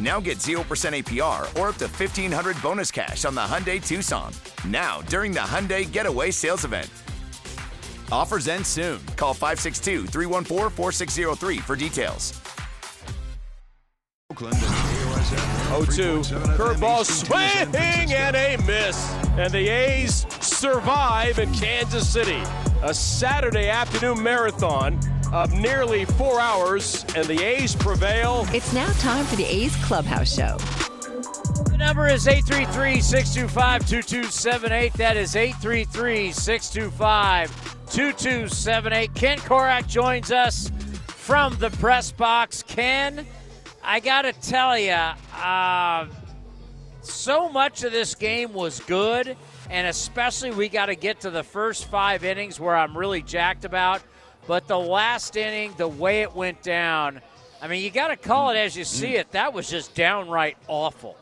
Now get 0% APR or up to 1500 bonus cash on the Hyundai Tucson. Now, during the Hyundai Getaway Sales Event. Offers end soon. Call 562 314 4603 for details. Oakland and 0 2. Curveball swing and a miss. And the A's survive in Kansas City. A Saturday afternoon marathon of nearly four hours, and the A's prevail. It's now time for the A's Clubhouse Show. The number is 833 625 2278. That is 833 625 2278. Ken Korach joins us from the press box. Ken, I got to tell you, uh, so much of this game was good, and especially we got to get to the first five innings where I'm really jacked about. But the last inning, the way it went down, I mean, you got to call it as you see it. That was just downright awful.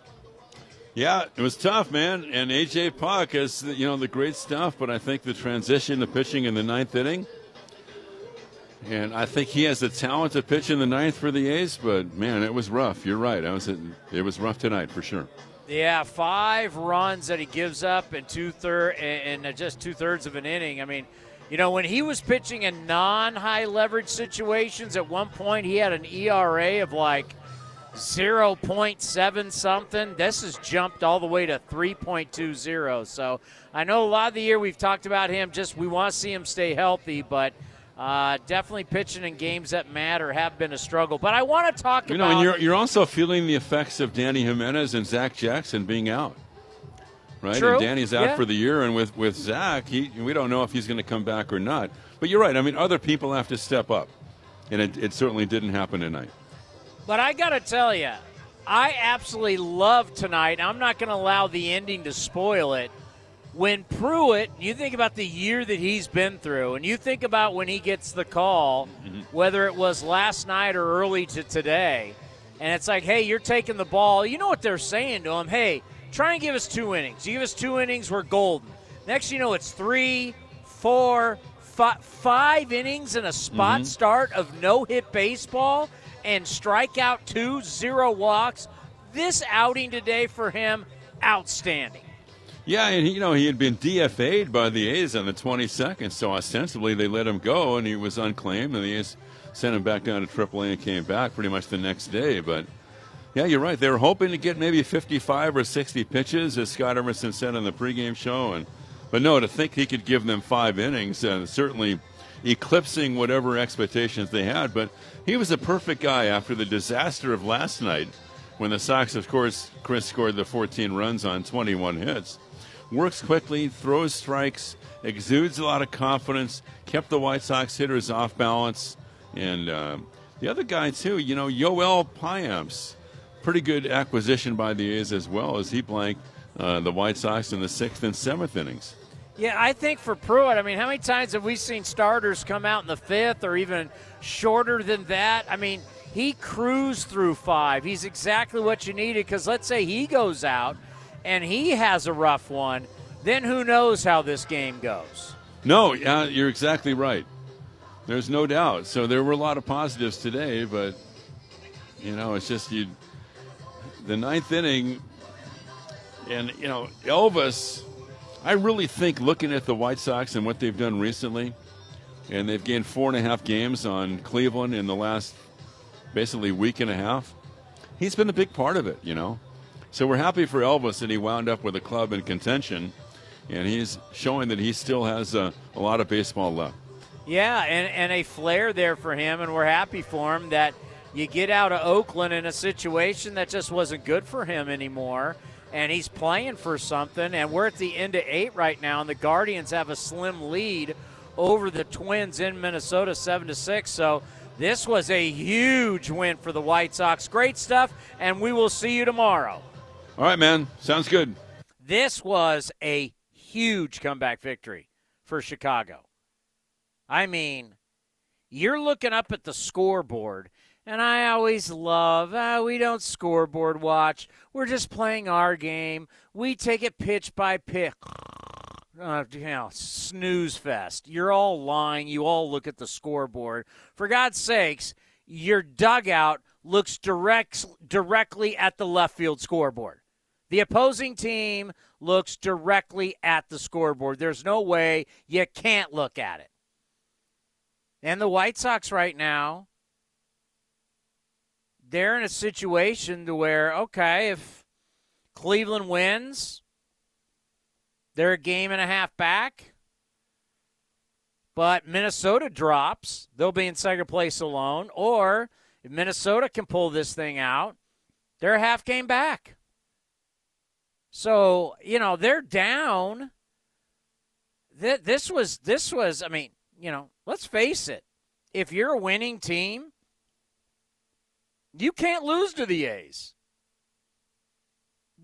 Yeah, it was tough, man. And AJ Puk is, you know, the great stuff, but I think the transition to pitching in the ninth inning, and I think he has the talent to pitch in the ninth for the A's. But man, it was rough. You're right. I was, it was rough tonight for sure. Yeah, five runs that he gives up in two third and just two thirds of an inning. I mean, you know, when he was pitching in non-high leverage situations, at one point he had an ERA of like 0.7 something. This has jumped all the way to 3.20. So I know a lot of the year we've talked about him. Just we want to see him stay healthy, but. Uh, definitely pitching in games that matter have been a struggle. But I want to talk you about. know, and you're, you're also feeling the effects of Dany Jimenez and Zach Jackson being out. Right? True. And Dany's out Yeah. for the year, and with, with Zach, he, we don't know if he's going to come back or not. But you're right. I mean, other people have to step up. And it, it certainly didn't happen tonight. But I got to tell you, I absolutely love tonight. I'm not going to allow the ending to spoil it. When Pruitt, you think about the year that he's been through, and you think about when he gets the call, mm-hmm. whether it was last night or early to today, and it's like, hey, you're taking the ball. You know what they're saying to him? Hey, try and give us two innings. You give us two innings, we're golden. Next, you know, it's three, four, fi- five innings and a spot mm-hmm. start of no hit baseball and strikeout two, zero walks. This outing today for him, outstanding. Yeah, and you know he had been DFA'd by the A's on the 22nd, so ostensibly they let him go, and he was unclaimed, and the A's sent him back down to AAA and came back pretty much the next day. But yeah, you're right. They were hoping to get maybe 55 or 60 pitches, as Scott Emerson said on the pregame show, and but no, to think he could give them five innings, uh, certainly eclipsing whatever expectations they had. But he was a perfect guy after the disaster of last night, when the Sox, of course, Chris scored the 14 runs on 21 hits works quickly, throws strikes, exudes a lot of confidence, kept the White Sox hitters off balance. And uh, the other guy, too, you know, Yoel Payamps, pretty good acquisition by the A's as well as he blanked uh, the White Sox in the sixth and seventh innings. Yeah, I think for Pruitt, I mean, how many times have we seen starters come out in the fifth or even shorter than that? I mean, he cruised through five. He's exactly what you needed because let's say he goes out and he has a rough one, then who knows how this game goes? No, yeah, you're exactly right. There's no doubt. So there were a lot of positives today, but you know, it's just you. The ninth inning, and you know, Elvis. I really think looking at the White Sox and what they've done recently, and they've gained four and a half games on Cleveland in the last basically week and a half. He's been a big part of it, you know. So we're happy for Elvis that he wound up with a club in contention, and he's showing that he still has a, a lot of baseball left. Yeah, and, and a flair there for him, and we're happy for him that You get out of Oakland in a situation that just wasn't good for him anymore, and he's playing for something. And we're at the end of eight right now, and the Guardians have a slim lead over the Twins in Minnesota, seven to six. So this was a huge win for the White Sox. Great stuff, and we will see you tomorrow. All right, man. Sounds good. This was a huge comeback victory for Chicago. I mean, you're looking up at the scoreboard, and I always love, ah, we don't scoreboard watch. We're just playing our game. We take it pitch by pitch. Uh, you know, snooze fest. You're all lying. You all look at the scoreboard. For God's sakes, your dugout looks direct, directly at the left field scoreboard. The opposing team looks directly at the scoreboard. There's no way you can't look at it. And the White Sox right now, they're in a situation to where, okay, if Cleveland wins, they're a game and a half back. But Minnesota drops, they'll be in second place alone. Or if Minnesota can pull this thing out, they're a half game back. So, you know, they're down. This was, this was, I mean, you know, let's face it. If you're a winning team, you can't lose to the A's.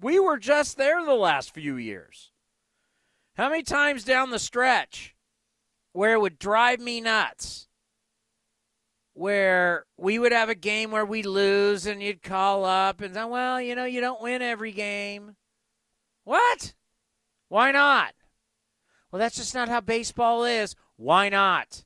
We were just there the last few years. How many times down the stretch where it would drive me nuts? Where we would have a game where we lose and you'd call up and say, well, you know, you don't win every game. What? Why not? Well, that's just not how baseball is. Why not?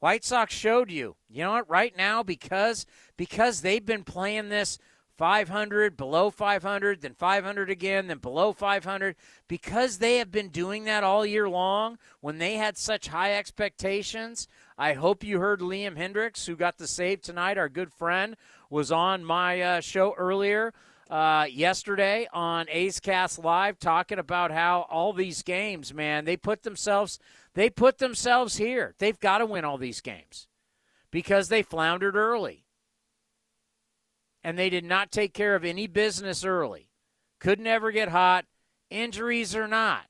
White Sox showed you. You know what? Right now, because because they've been playing this 500, below 500, then 500 again, then below 500. Because they have been doing that all year long, when they had such high expectations, I hope you heard Liam Hendriks, who got the save tonight, our good friend, was on my uh, show earlier uh, yesterday on A's Cast Live talking about how all these games, man, they put themselves they put themselves here. They've got to win all these games because they floundered early and they did not take care of any business early. Could never get hot, injuries or not.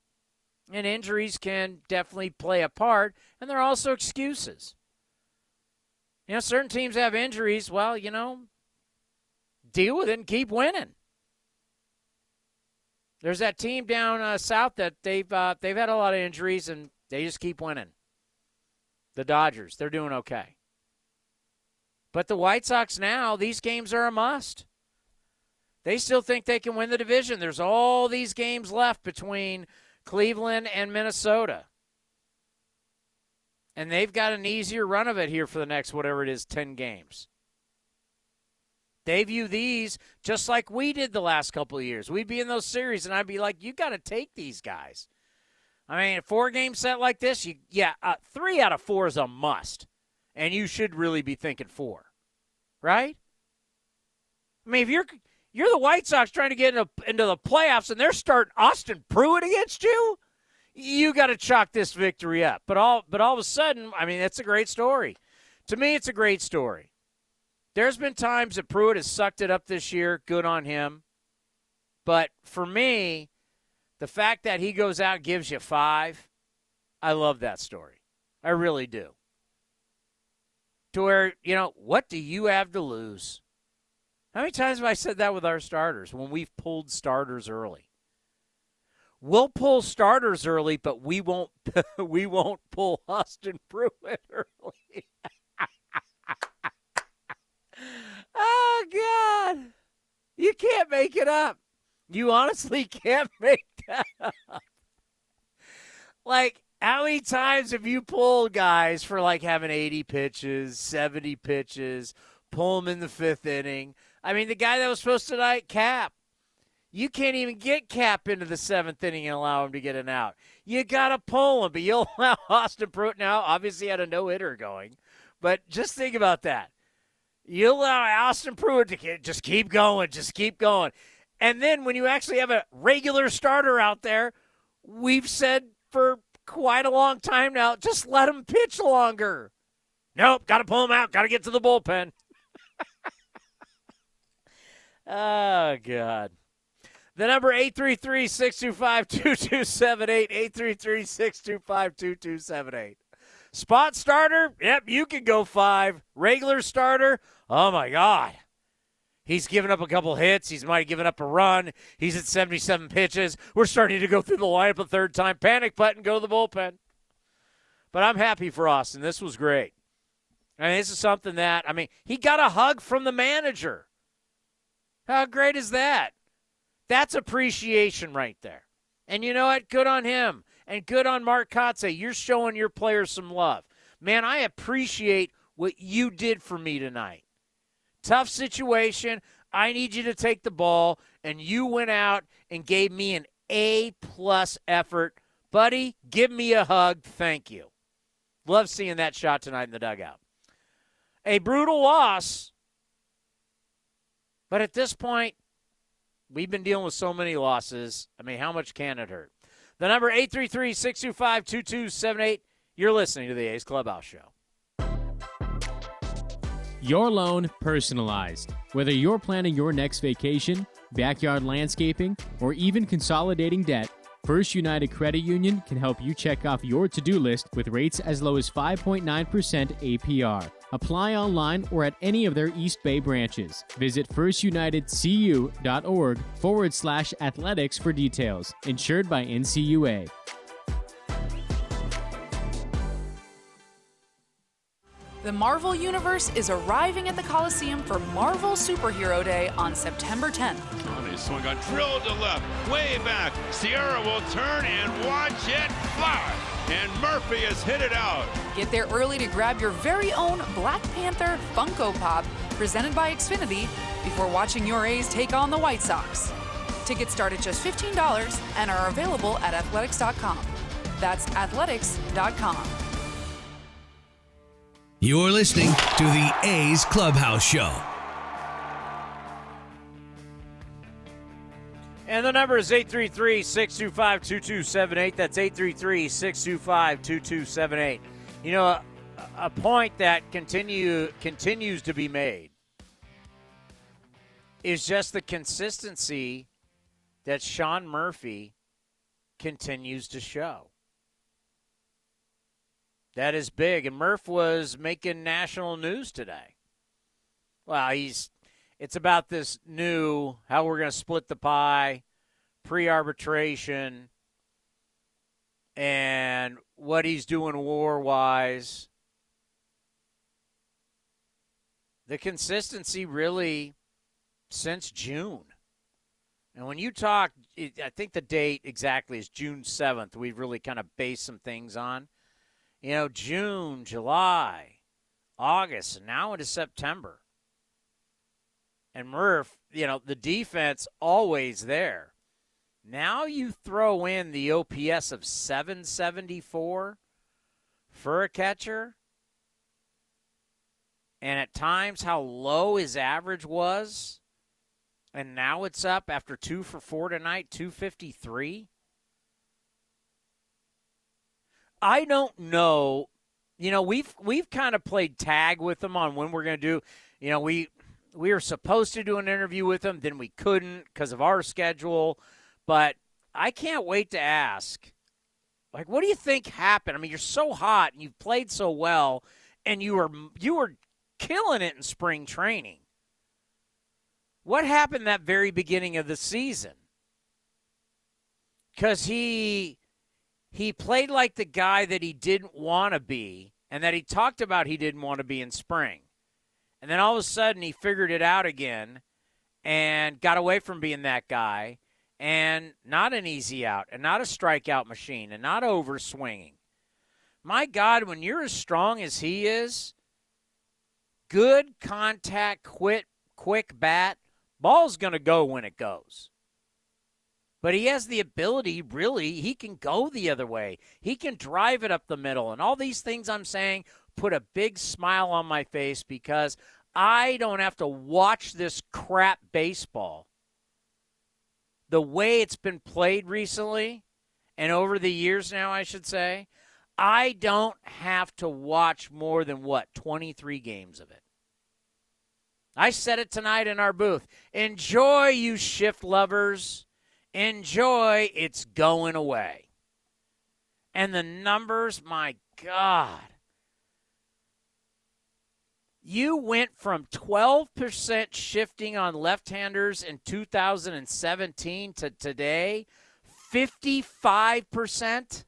And injuries can definitely play a part, and they're also excuses. You know, certain teams have injuries. Well, you know, deal with it and keep winning. There's that team down uh, south that they've uh, they've had a lot of injuries and they just keep winning. The Dodgers, they're doing okay. But the White Sox now, these games are a must. They still think they can win the division. There's all these games left between Cleveland and Minnesota. And they've got an easier run of it here for the next, whatever it is, 10 games. They view these just like we did the last couple of years. We'd be in those series, and I'd be like, you got to take these guys. I mean, a four game set like this, you yeah, uh, three out of four is a must, and you should really be thinking four right? I mean, if you're you're the White Sox trying to get into, into the playoffs and they're starting Austin Pruitt against you, you got to chalk this victory up. But all but all of a sudden, I mean, that's a great story. To me, it's a great story. There's been times that Pruitt has sucked it up this year. Good on him. But for me, the fact that he goes out gives you five, I love that story. I really do to where, you know, what do you have to lose? How many times have I said that with our starters when we've pulled starters early? We'll pull starters early, but we won't we won't pull Austin Pruitt early. Oh God. You can't make it up. You honestly can't make that up. Like how many times have you pulled guys for like having 80 pitches, 70 pitches, pull them in the fifth inning? I mean, the guy that was supposed to night cap, you can't even get cap into the seventh inning and allow him to get an out. You got to pull him, but you'll allow Austin Pruitt now. Obviously, had a no hitter going, but just think about that. You allow Austin Pruitt to just keep going, just keep going. And then when you actually have a regular starter out there, we've said for quite a long time now. Just let him pitch longer. Nope, got to pull him out. Got to get to the bullpen. oh, God. The number 833-625-2278, 833-625-2278. Spot starter? Yep, you can go five. Regular starter? Oh, my God. He's given up a couple hits. He's might have given up a run. He's at 77 pitches. We're starting to go through the lineup a third time. Panic button, go to the bullpen. But I'm happy for Austin. This was great. I mean, this is something that, I mean, he got a hug from the manager. How great is that? That's appreciation right there. And you know what? Good on him. And good on Mark Kotsay. You're showing your players some love. Man, I appreciate what you did for me tonight. Tough situation. I need you to take the ball, and you went out and gave me an A plus effort. Buddy, give me a hug. Thank you. Love seeing that shot tonight in the dugout. A brutal loss. But at this point, we've been dealing with so many losses. I mean, how much can it hurt? The number 833 625 2278. You're listening to the A's Clubhouse Show. Your loan personalized. Whether you're planning your next vacation, backyard landscaping, or even consolidating debt, First United Credit Union can help you check off your to do list with rates as low as 5.9% APR. Apply online or at any of their East Bay branches. Visit firstunitedcu.org forward slash athletics for details. Insured by NCUA. The Marvel Universe is arriving at the Coliseum for Marvel Superhero Day on September 10th. Johnny swung on, drilled to left, way back. Sierra will turn and watch it fly. And Murphy has hit it out. Get there early to grab your very own Black Panther Funko Pop, presented by Xfinity, before watching your A's take on the White Sox. Tickets start at just $15 and are available at athletics.com. That's athletics.com. You're listening to the A's Clubhouse Show. And the number is 833 625 2278. That's 833 625 2278. You know, a, a point that continue continues to be made is just the consistency that Sean Murphy continues to show. That is big. And Murph was making national news today. Well, he's it's about this new how we're going to split the pie, pre-arbitration, and what he's doing war-wise. The consistency really since June. And when you talk, I think the date exactly is June 7th. We've really kind of based some things on you know, June, July, August, and now into September. And Murph, you know, the defense always there. Now you throw in the OPS of 774 for a catcher. And at times how low his average was. And now it's up after two for four tonight, 253. I don't know. You know, we've we've kind of played tag with them on when we're going to do. You know, we we were supposed to do an interview with him, then we couldn't because of our schedule. But I can't wait to ask. Like, what do you think happened? I mean, you're so hot and you've played so well, and you were you were killing it in spring training. What happened that very beginning of the season? Because he he played like the guy that he didn't want to be and that he talked about he didn't want to be in spring. And then all of a sudden he figured it out again and got away from being that guy and not an easy out and not a strikeout machine and not over swinging. My God, when you're as strong as he is, good contact, quit, quick bat, ball's going to go when it goes. But he has the ability, really, he can go the other way. He can drive it up the middle. And all these things I'm saying put a big smile on my face because I don't have to watch this crap baseball. The way it's been played recently, and over the years now, I should say, I don't have to watch more than what, 23 games of it. I said it tonight in our booth. Enjoy, you shift lovers. Enjoy, it's going away. And the numbers, my God. You went from 12% shifting on left handers in 2017 to today, 55%.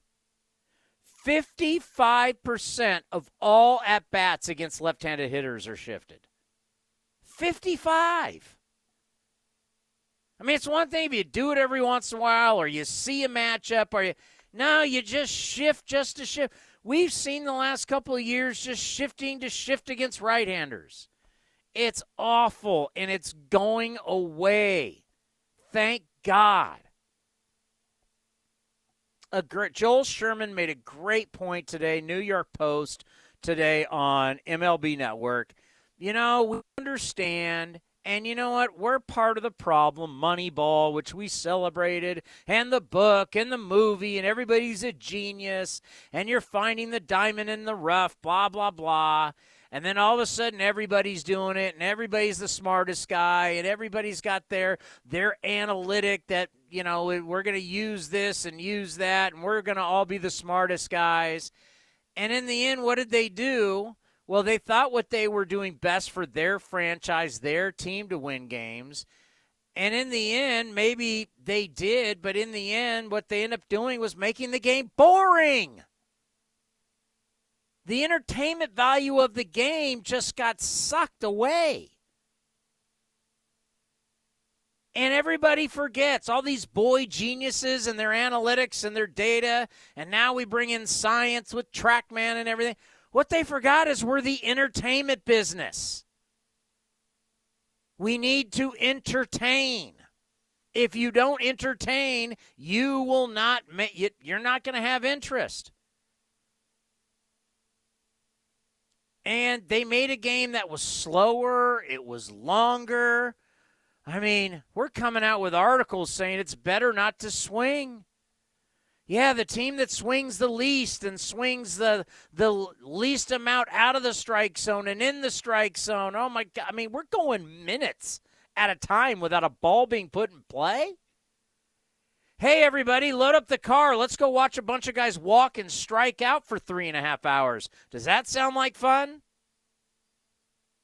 55% of all at bats against left handed hitters are shifted. 55. I mean, it's one thing if you do it every once in a while or you see a matchup or you. No, you just shift just to shift. We've seen the last couple of years just shifting to shift against right handers. It's awful and it's going away. Thank God. A great, Joel Sherman made a great point today, New York Post today on MLB Network. You know, we understand and you know what? We're part of the problem. Moneyball, which we celebrated, and the book and the movie, and everybody's a genius, and you're finding the diamond in the rough, blah, blah, blah. And then all of a sudden everybody's doing it and everybody's the smartest guy and everybody's got their their analytic that, you know, we're going to use this and use that and we're going to all be the smartest guys. And in the end what did they do? Well, they thought what they were doing best for their franchise, their team to win games. And in the end, maybe they did, but in the end, what they ended up doing was making the game boring. The entertainment value of the game just got sucked away. And everybody forgets all these boy geniuses and their analytics and their data. And now we bring in science with Trackman and everything. What they forgot is we're the entertainment business. We need to entertain. If you don't entertain, you will not you're not going to have interest. And they made a game that was slower, it was longer. I mean, we're coming out with articles saying it's better not to swing. Yeah, the team that swings the least and swings the the least amount out of the strike zone and in the strike zone. Oh my god. I mean, we're going minutes at a time without a ball being put in play. Hey, everybody, load up the car. Let's go watch a bunch of guys walk and strike out for three and a half hours. Does that sound like fun?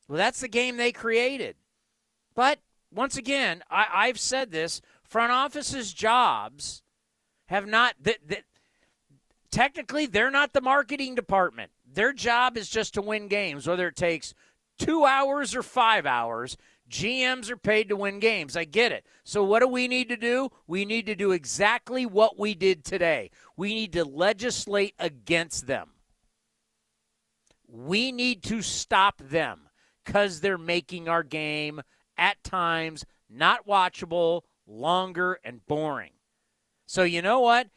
Well, that's the game they created. But once again, I, I've said this front offices' jobs have not that, that technically they're not the marketing department. Their job is just to win games, whether it takes two hours or five hours. GMs are paid to win games. I get it. So, what do we need to do? We need to do exactly what we did today. We need to legislate against them. We need to stop them because they're making our game at times not watchable, longer, and boring. So you know what?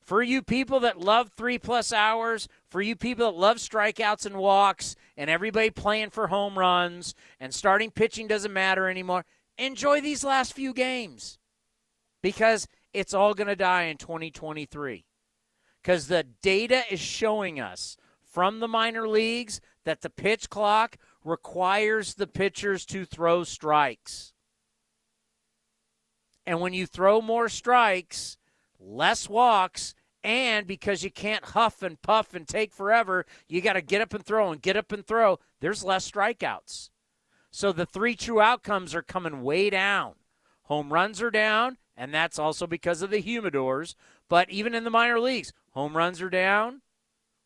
For you people that love three plus hours, for you people that love strikeouts and walks, and everybody playing for home runs, and starting pitching doesn't matter anymore, enjoy these last few games because it's all going to die in 2023. Because the data is showing us from the minor leagues that the pitch clock requires the pitchers to throw strikes. And when you throw more strikes, less walks, and because you can't huff and puff and take forever, you got to get up and throw and get up and throw, there's less strikeouts. So the three true outcomes are coming way down. Home runs are down, and that's also because of the humidors. But even in the minor leagues, home runs are down,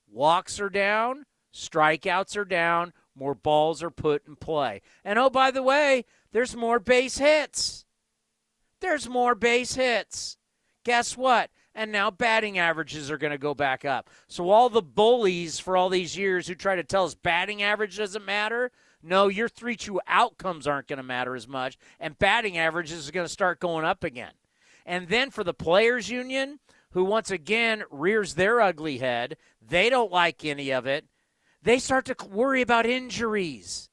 walks are down, strikeouts are down, more balls are put in play. And oh, by the way, there's more base hits there's more base hits. Guess what? And now batting averages are going to go back up. So all the bullies for all these years who try to tell us batting average doesn't matter, no, your three true outcomes aren't going to matter as much, and batting averages are going to start going up again. And then for the players union, who once again rears their ugly head, they don't like any of it. They start to worry about injuries.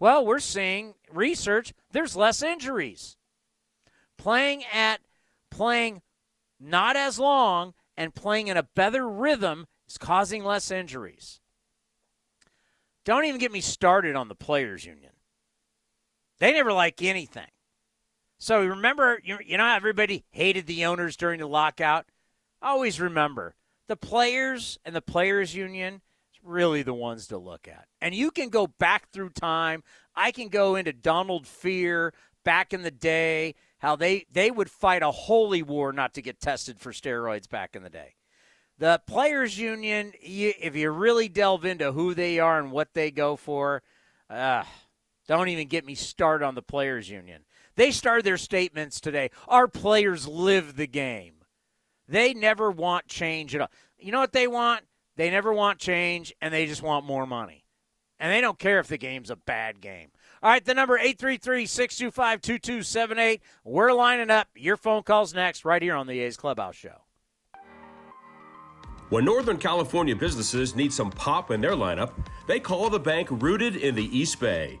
Well, we're seeing research, there's less injuries playing at playing not as long and playing in a better rhythm is causing less injuries. Don't even get me started on the players union. They never like anything. So remember, you, you know everybody hated the owners during the lockout? Always remember, the players and the players union is really the ones to look at. And you can go back through time. I can go into Donald Fehr back in the day, how they, they would fight a holy war not to get tested for steroids back in the day. The players union, you, if you really delve into who they are and what they go for, uh, don't even get me started on the players union. They started their statements today. Our players live the game. They never want change at all. You know what they want? They never want change, and they just want more money. And they don't care if the game's a bad game. All right, the number 833-625-2278. We're lining up. Your phone calls next right here on the A's Clubhouse Show. When Northern California businesses need some pop in their lineup, they call the bank rooted in the East Bay.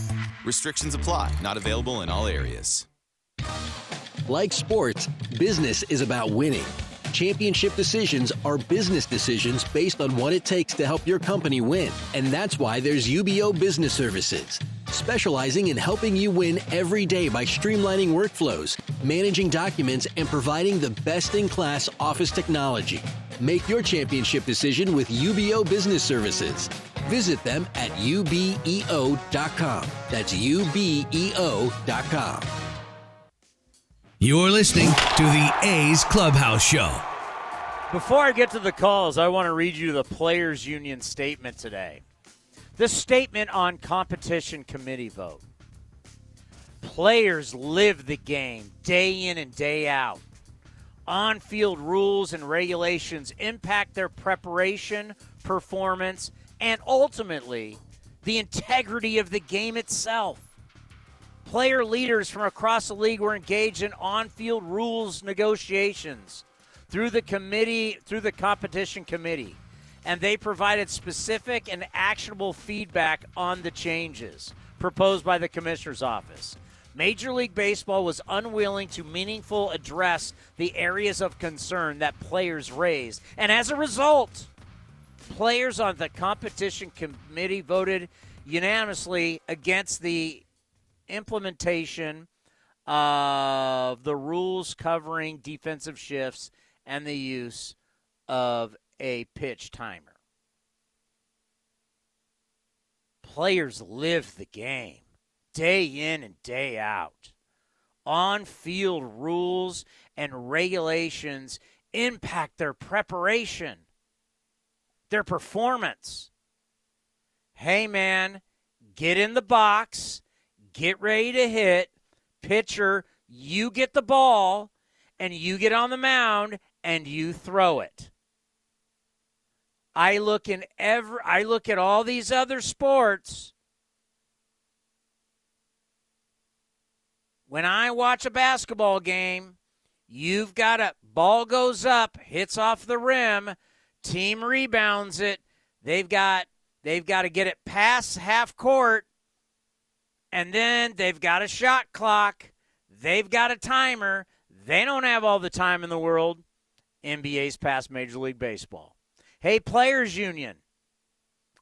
Restrictions apply, not available in all areas. Like sports, business is about winning. Championship decisions are business decisions based on what it takes to help your company win. And that's why there's UBEO Business Services, specializing in helping you win every day by streamlining workflows, managing documents, and providing the best in class office technology. Make your championship decision with UBEO Business Services. Visit them at ubeo.com. That's ubeo.com. You're listening to the A's Clubhouse Show. Before I get to the calls, I want to read you the Players Union statement today. The statement on competition committee vote. Players live the game day in and day out. On field rules and regulations impact their preparation, performance, and ultimately the integrity of the game itself. Player leaders from across the league were engaged in on field rules negotiations through the committee, through the competition committee, and they provided specific and actionable feedback on the changes proposed by the commissioner's office. Major League Baseball was unwilling to meaningful address the areas of concern that players raised, and as a result, players on the competition committee voted unanimously against the implementation of the rules covering defensive shifts and the use of a pitch timer. Players live the game day in and day out. On field rules and regulations impact their preparation, their performance. Hey, man, get in the box get ready to hit. Pitcher, you get the ball and you get on the mound and you throw it. I look in every I look at all these other sports. When I watch a basketball game, you've got a ball goes up, hits off the rim, team rebounds it. They've got they've got to get it past half court and then they've got a shot clock, they've got a timer, They don't have all the time in the world. NBA's past Major League Baseball. Hey, Players Union.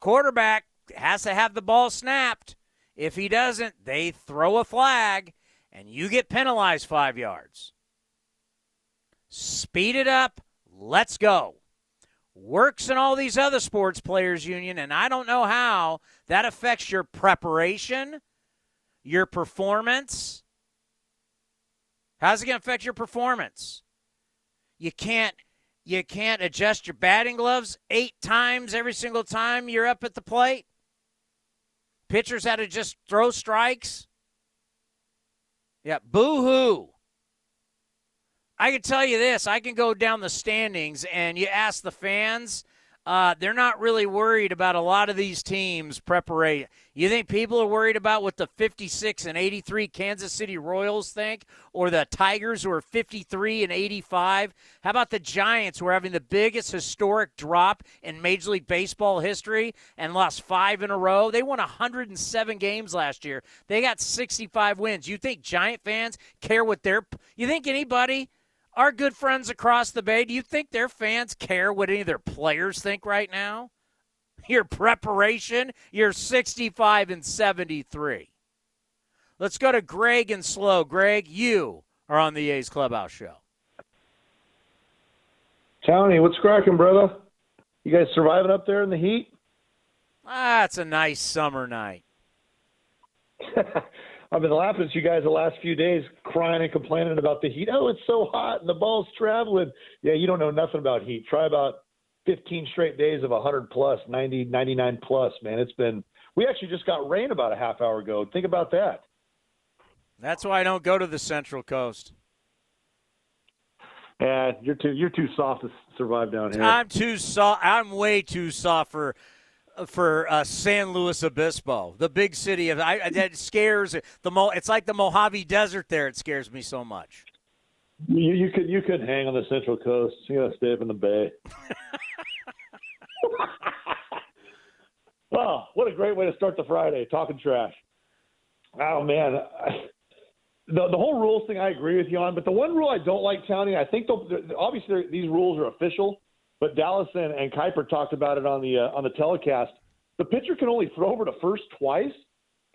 Quarterback has to have the ball snapped. If he doesn't, they throw a flag and you get penalized five yards. Speed it up. Let's go. Works in all these other sports players union, and I don't know how that affects your preparation, your performance. How's it going to affect your performance? You can't you can't adjust your batting gloves eight times every single time you're up at the plate. Pitchers had to just throw strikes. Yeah, boo hoo. I can tell you this I can go down the standings and you ask the fans, uh, they're not really worried about a lot of these teams' preparation. You think people are worried about what the 56 and 83 Kansas City Royals think, or the Tigers who are 53 and 85? How about the Giants who are having the biggest historic drop in Major League Baseball history and lost five in a row? They won 107 games last year. They got 65 wins. You think Giant fans care what their? You think anybody? Our good friends across the bay, do you think their fans care what any of their players think right now? Your preparation, you're 65 and 73. Let's go to Greg and SLO. Greg, you are on the A's Clubhouse show. Tony, what's cracking, brother? You guys surviving up there in the heat? Ah, it's a nice summer night. I've been laughing at you guys the last few days, crying and complaining about the heat. Oh, it's so hot and the ball's traveling. Yeah, you don't know nothing about heat. Try about 15 straight days of 100 plus, 90, 99 plus, man. It's been, we actually just got rain about a half hour ago. Think about that. That's why I don't go to the Central Coast. Yeah, you're too you're too soft to survive down here. I'm too soft. I'm way too soft for for uh, San Luis Obispo, the big city of I, that scares the Mo. It's like the Mojave Desert there. It scares me so much. You, you could you could hang on the Central Coast. You gotta stay up in the Bay. oh, what a great way to start the Friday talking trash. Oh man, the the whole rules thing I agree with you on, but the one rule I don't like, Tony, I think obviously these rules are official but Dallas and, and Kuiper talked about it on the uh, on the telecast. The pitcher can only throw over to first twice.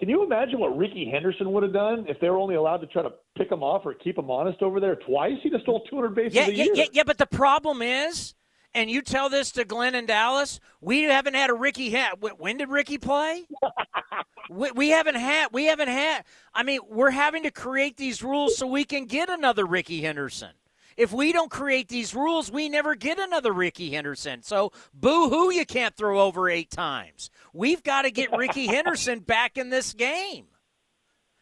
Can you imagine what Rickey Henderson would have done if they were only allowed to try to pick him off or keep him honest over there twice? He just stole 200 bases yeah, a yeah, year. Yeah, yeah, but the problem is, and you tell this to Glen and Dallas, we haven't had a Rickey Ha- when did Rickey play? we, we haven't had. We haven't had. I mean, we're having to create these rules so we can get another Rickey Henderson. If we don't create these rules, we never get another Rickey Henderson. So boo hoo, you can't throw over eight times. We've got to get Rickey Henderson back in this game.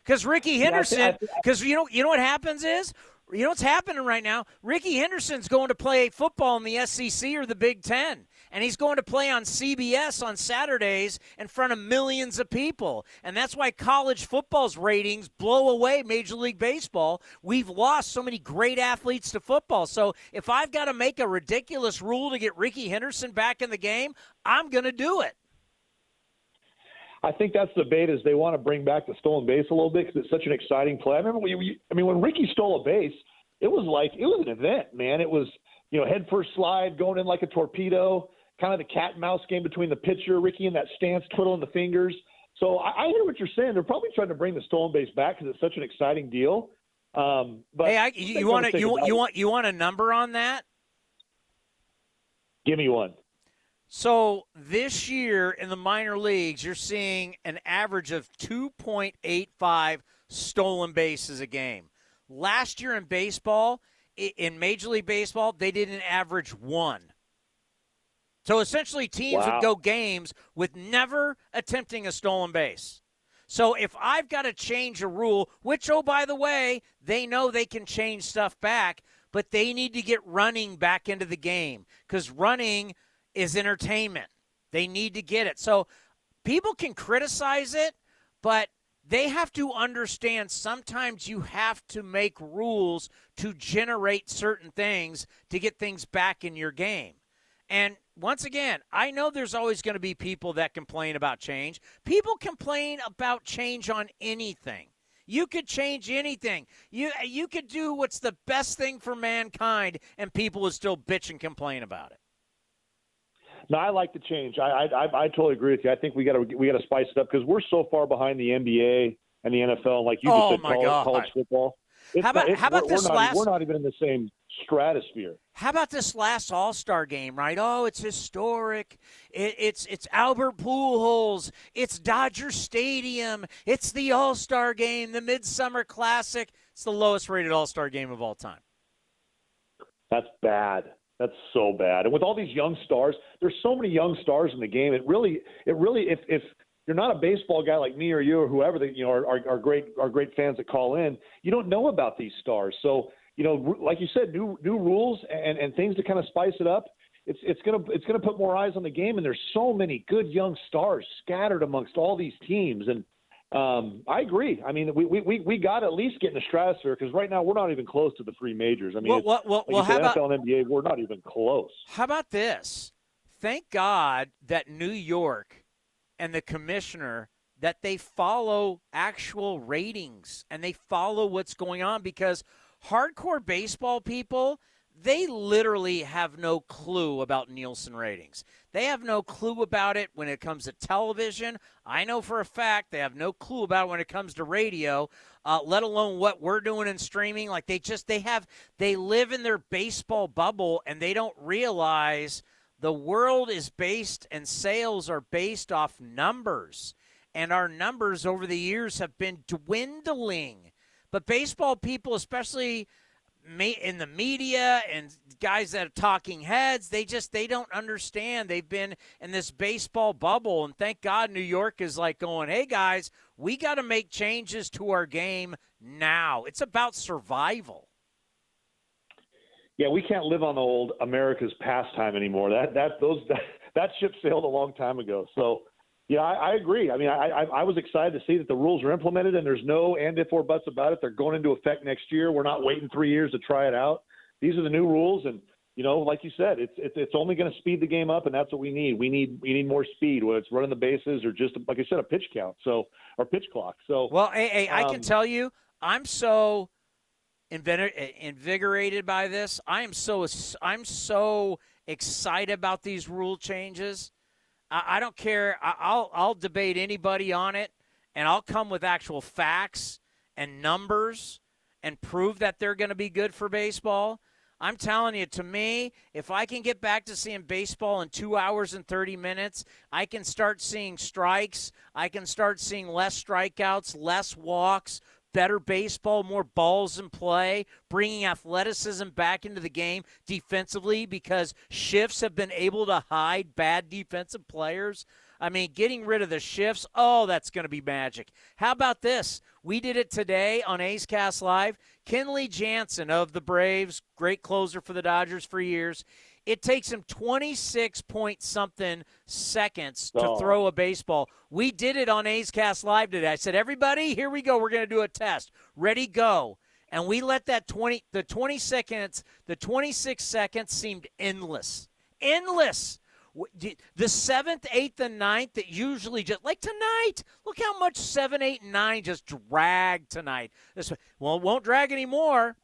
Because Rickey Henderson, because you know, you know what happens is you know what's happening right now? Rickey Henderson's going to play football in the SEC or the Big Ten. And he's going to play on CBS on Saturdays in front of millions of people. And that's why college football's ratings blow away Major League Baseball. We've lost so many great athletes to football. So if I've got to make a ridiculous rule to get Rickey Henderson back in the game, I'm going to do it. I think that's the bait is they want to bring back the stolen base a little bit because it's such an exciting play. I remember I mean, when Rickey stole a base, it was like it was an event, man. It was you know head first slide, going in like a torpedo, kind of the cat and mouse game between the pitcher, Rickey, and that stance, twiddling the fingers. So I, I hear what you're saying. They're probably trying to bring the stolen base back because it's such an exciting deal. Um, but hey, I, you, you want to you, you want you want a number on that? Give me one. So this year in the minor leagues, you're seeing an average of 2.85 stolen bases a game. Last year in baseball, in Major League Baseball, they did an average one. So essentially, teams wow. would go games with never attempting a stolen base. So if I've got to change a rule, which, oh, by the way, they know they can change stuff back, but they need to get running back into the game because running – is entertainment. They need to get it. So people can criticize it, but they have to understand sometimes you have to make rules to generate certain things to get things back in your game. And once again, I know there's always going to be people that complain about change. People complain about change on anything. You could change anything. You you could do what's the best thing for mankind, and people would still bitch and complain about it. No, I like the change. I I, I totally agree with you. I think we got to we got to spice it up because we're so far behind the NBA and the NFL. Like you just Oh, said, my college, God. college football. It's How about- not- how about we're, this we're not, last- We're not even in the same stratosphere. How about this last All Star game? Right? Oh, it's historic. It, it's it's Albert Pujols. It's Dodger Stadium. It's the All Star game, the Midsummer Classic. It's the lowest rated All Star game of all time. That's bad. That's so bad. And with all these young stars, there's so many young stars in the game. It really, it really, if if you're not a baseball guy like me or you or whoever that you know are, are, are great are great fans that call in, you don't know about these stars. So you know, like you said, new new rules and and things to kind of spice it up. It's it's gonna it's gonna put more eyes on the game. And there's so many good young stars scattered amongst all these teams. And um, I agree. I mean, we we we, we got at least get in the stratosphere because right now we're not even close to the three majors. I mean, Well, well, well, like well, you said, about- NFL and NBA, we're not even close. How about this? Thank God that New York and the commissioner that they follow actual ratings and they follow what's going on because hardcore baseball people they literally have no clue about Nielsen ratings. They have no clue about it when it comes to television. I know for a fact they have no clue about it when it comes to radio, uh, let alone what we're doing in streaming. Like they just they have they live in their baseball bubble and they don't realize the world is based and sales are based off numbers. And our numbers over the years have been dwindling. But baseball people, especially in the media and guys that are talking heads they just they don't understand they've been in this baseball bubble and thank god new york is like going hey guys we got to make changes to our game now it's about survival Yeah, we can't live on old America's pastime anymore. That that those that, that ship sailed a long time ago. So, yeah, I, I agree. I mean, I, I I was excited to see that the rules are implemented and there's no and if or buts about it. They're going into effect next year. We're not waiting three years to try it out. These are the new rules, and you know, like you said, it's it's, it's only going to speed the game up, and that's what we need. We need we need more speed, whether it's running the bases or just like I said, a pitch count. So or pitch clock. So well hey, hey i can um, tell you i'm so invigorated by this i am so i'm so excited about these rule changes I, I don't care. I, I'll I'll debate anybody on it, and I'll come with actual facts and numbers and prove that they're going to be good for baseball. I'm telling you, to me, if I can get back to seeing baseball in two hours and 30 minutes, I can start seeing strikes. I can start seeing less strikeouts, less walks, better baseball, more balls in play, bringing athleticism back into the game defensively because shifts have been able to hide bad defensive players. I mean, getting rid of the shifts, oh, that's going to be magic. How about this? We did it today on A's Cast Live. Kenley Jansen of the Braves, great closer for the Dodgers for years. It takes him 26 point something seconds to Oh. throw a baseball. We did it on A's Cast Live today. I said, everybody, here we go. We're going to do a test. Ready, go. And we let that 20, the 20 seconds, the 26 seconds seemed endless. Endless. The seventh, eighth, and ninth that usually just like tonight. Look how much seven, eight, and nine just drag tonight. This well, it won't drag anymore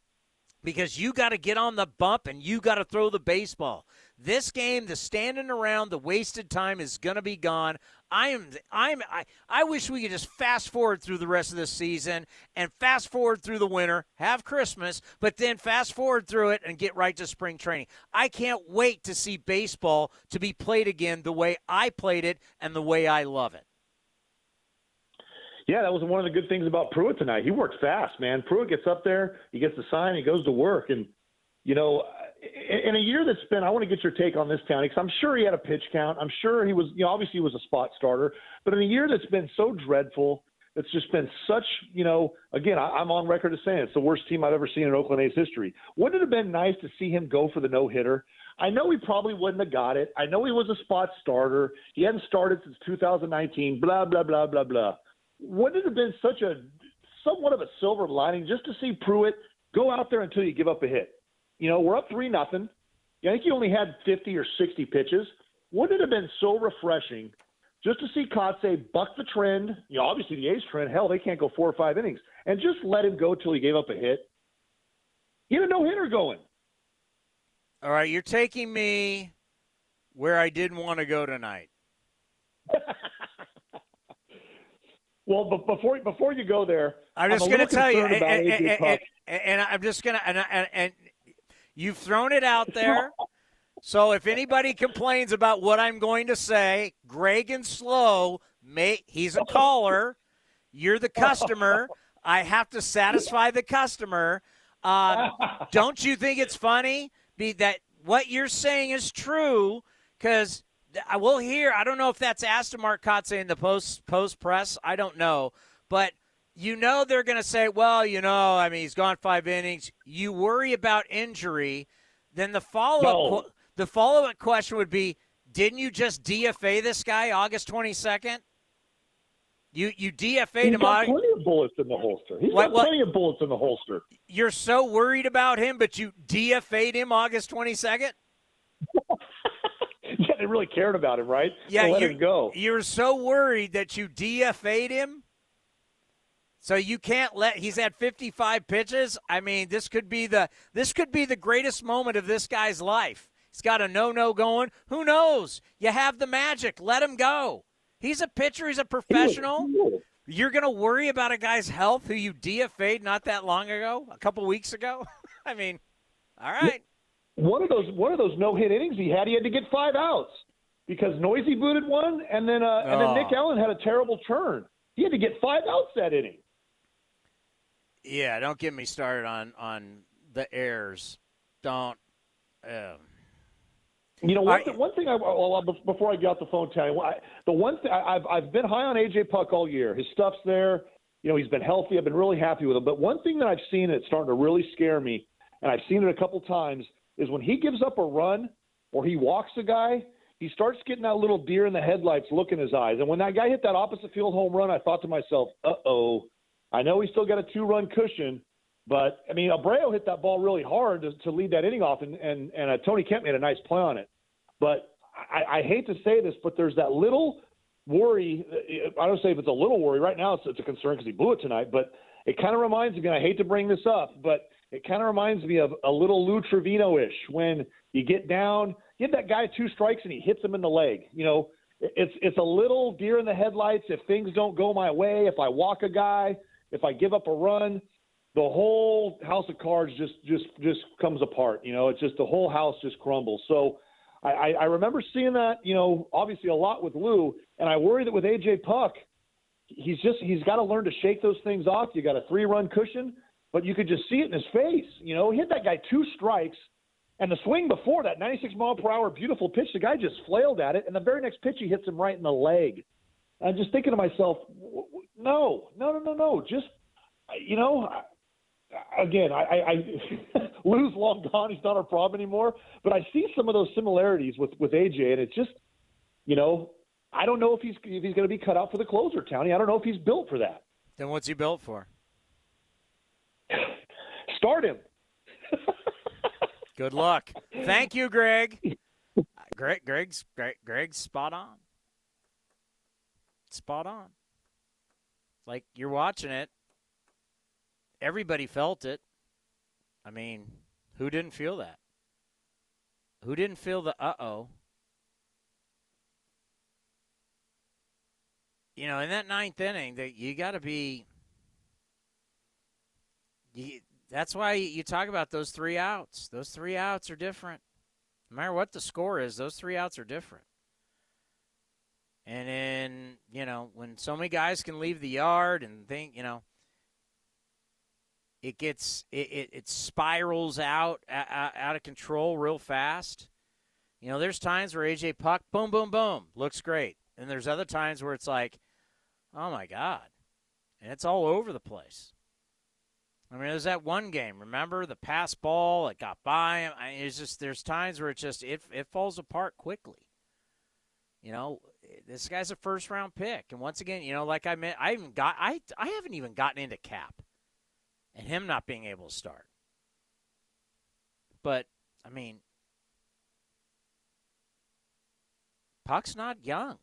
because you got to get on the bump and you got to throw the baseball. This game, the standing around, the wasted time is going to be gone. I am I'm I, I wish we could just fast forward through the rest of this season and fast forward through the winter, have Christmas, but then fast forward through it and get right to spring training. I can't wait to see baseball to be played again the way I played it and the way I love it. Yeah, that was one of the good things about Pruitt tonight. He worked fast, man. Pruitt gets up there, he gets the sign, he goes to work, and you know, in a year that's been, I want to get your take on this, Townie, because I'm sure he had a pitch count. I'm sure he was, you know, obviously he was a spot starter, but in a year that's been so dreadful, it's just been such, you know, again, I, I'm on record as saying it's the worst team I've ever seen in Oakland A's history. Wouldn't it have been nice to see him go for the no hitter? I know he probably wouldn't have got it. I know he was a spot starter. He hadn't started since 2019. Blah blah blah blah blah. Wouldn't it have been such a somewhat of a silver lining just to see Pruitt go out there until you give up a hit? You know, we're up three nothing. I think he only had 50 or 60 pitches. Wouldn't it have been so refreshing just to see Kotsay buck the trend. You know, obviously the A's trend. Hell, they can't go four or five innings, and just let him go till he gave up a hit. He had a no hitter going. All right, you're taking me where I didn't want to go tonight. well, but before before you go there, I'm just going to tell you, and, and, and, and, I'm just going to, and, and you've thrown it out there. So if anybody complains about what I'm going to say, Greg and SLO, may, he's a caller. You're the customer. I have to satisfy the customer. Um, don't you think it's funny be that what you're saying is true? Because I will hear. I don't know if that's asked to Mark Kotsay in the post post press. I don't know, but you know they're going to say, well, you know, I mean, he's gone five innings. You worry about injury, then the follow up no. the follow up question would be, didn't you just DFA this guy August twenty second? You you DFA'd He's him. Got plenty of bullets in the holster. He's what, got plenty of bullets in the holster. You're so worried about him, but you DFA'd him August twenty second. They really cared about him, right? Yeah, let you, him go. You're so worried that you DFA'd him. So you can't let he's had 55 pitches. I mean, this could be the this could be the greatest moment of this guy's life. He's got a no-no going. Who knows? You have the magic. Let him go. He's a pitcher. He's a professional. You're going to worry about a guy's health who you DFA'd not that long ago, a couple weeks ago. I mean, all right. One of those one of those no hit innings he had, he had to get five outs because Noisy booted one, and then uh, and then Nick Oh. Allen had a terrible turn. He had to get five outs that inning. Yeah, don't get me started on on the errors. Don't. Um, You know, one, th- one thing I, well, before I get off the phone, Tony, I, the one thing I, I've I've been high on AJ Puk all year. His stuff's there. You know, he's been healthy. I've been really happy with him. But one thing that I've seen that's starting to really scare me, and I've seen it a couple times, is when he gives up a run or he walks a guy, he starts getting that little deer in the headlights look in his eyes. And when that guy hit that opposite field home run, I thought to myself, "Uh oh." I know he's still got a two-run cushion, but I mean, Abreu hit that ball really hard to, to lead that inning off, and and, and uh, Tony Kemp made a nice play on it. But I, I hate to say this, but there's that little worry. I don't say if it's a little worry. Right now, it's, it's a concern because he blew it tonight. But it kind of reminds me. And I hate to bring this up, but it kind of reminds me of a little Lou Trivino-ish when you get down, give that guy two strikes and he hits him in the leg. You know, it's it's a little deer in the headlights. If things don't go my way, if I walk a guy, if I give up a run, the whole house of cards just just just comes apart. You know, it's just the whole house just crumbles. So I, I, I remember seeing that, you know, obviously a lot with Lou, and I worry that with AJ Puk, he's just he's got to learn to shake those things off. You got a three run cushion, but you could just see it in his face. You know, he hit that guy two strikes, and the swing before that, 96 mile per hour, beautiful pitch. The guy just flailed at it, and the very next pitch he hits him right in the leg. I'm just thinking to myself, no, no, no, no, no. Just, you know, again, I, I, I Lou's long gone. He's not our problem anymore. But I see some of those similarities with with AJ, and it's just, you know, I don't know if he's if he's going to be cut out for the closer, Townie. I don't know if he's built for that. then what's he built for? Start him. Good luck. Thank you, Greg. Greg, Greg's Greg, Greg's spot on. Spot on. Like you're watching it. Everybody felt it. I mean, who didn't feel that? Who didn't feel the uh oh? You know, in that ninth inning, that you got to be. That's why you talk about those three outs. Those three outs are different. No matter what the score is, those three outs are different. And then, you know, when so many guys can leave the yard and think, you know, it gets it, it, it spirals out, out out of control real fast. You know, there's times where AJ Puk, boom, boom, boom, looks great, and there's other times where it's like, oh my god, and it's all over the place. I mean, there's that one game. Remember the pass ball? It got by him. Mean, it's just there's times where it just it it falls apart quickly. You know, this guy's a first round pick, and once again, you know, like I meant, I even got I I haven't even gotten into Cap, and him not being able to start. But I mean, Puk's not young.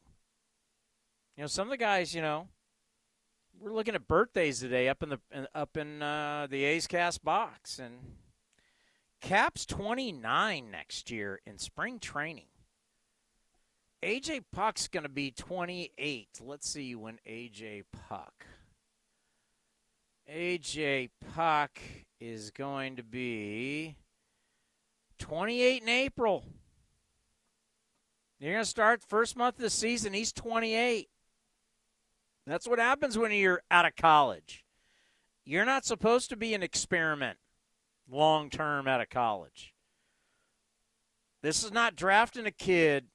You know, some of the guys, you know, we're looking at birthdays today up in the up in uh, the A's Cast box, and Cap's 29 next year in spring training. AJ Puk's going to be 28. Let's see when AJ Puk. AJ Puk is going to be 28 in April. You're going to start first month of the season. He's 28. That's what happens when you're out of college. You're not supposed to be an experiment long term out of college. This is not drafting a kid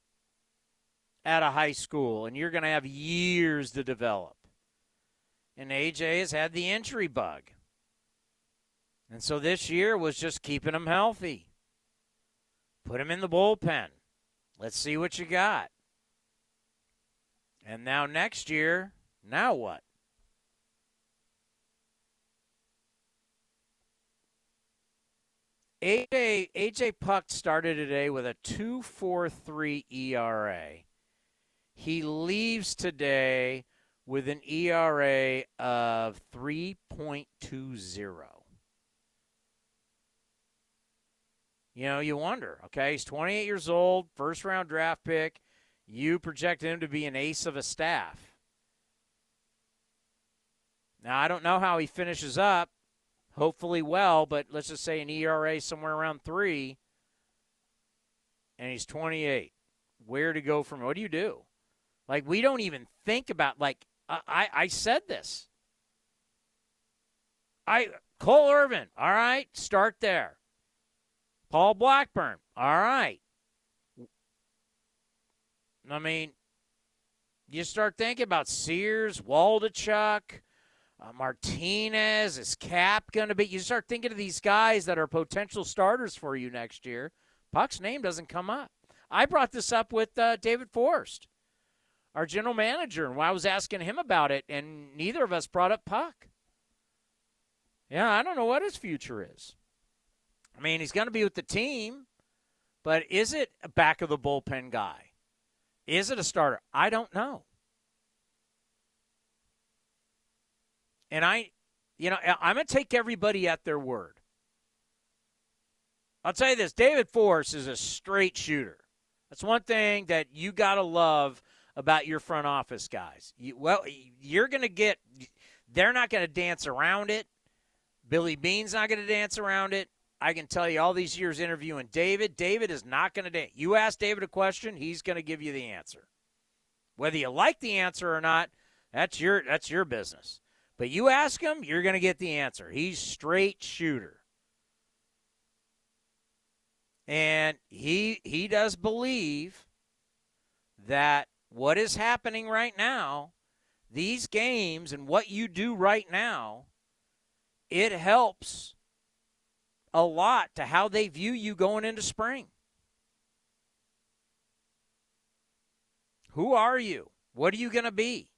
out of high school and you're going to have years to develop. And AJ has had the injury bug. And so this year was just keeping him healthy. Put him in the bullpen. Let's see what you got. And now next year, now what? AJ AJ Puk started today with a 2.43 ERA. He leaves today with an ERA of 3.20. You know, you wonder, okay, he's 28 years old, first round draft pick. You project him to be an ace of a staff. Now, I don't know how he finishes up. Hopefully, well, but let's just say an ERA somewhere around three, and he's 28. Where to go from? What do you do? Like, we don't even think about, like, I, I said this. I Cole Irvin, all right, start there. Paul Blackburn, all right. I mean, you start thinking about Sears, Waldichuk, uh, Martinez. Is Cap going to be? You start thinking of these guys that are potential starters for you next year. Puk's name doesn't come up. I brought this up with uh, David Forst, our general manager, and I was asking him about it, and neither of us brought up Puk. Yeah, I don't know what his future is. I mean, he's going to be with the team, but is it a back of the bullpen guy? Is it a starter? I don't know. And I, you know, I'm going to take everybody at their word. I'll tell you this David Forst is a straight shooter. That's one thing that you got to love about your front office guys. You, well, you're going to get, they're not going to dance around it. Billy Beane's not going to dance around it. I can tell you all these years interviewing David, David is not going to dance. You ask David a question, he's going to give you the answer. Whether you like the answer or not, that's your that's your business. But you ask him, you're going to get the answer. He's straight shooter. And he he does believe that what is happening right now, these games and what you do right now, it helps a lot to how they view you going into spring. Who are you? What are you going to be?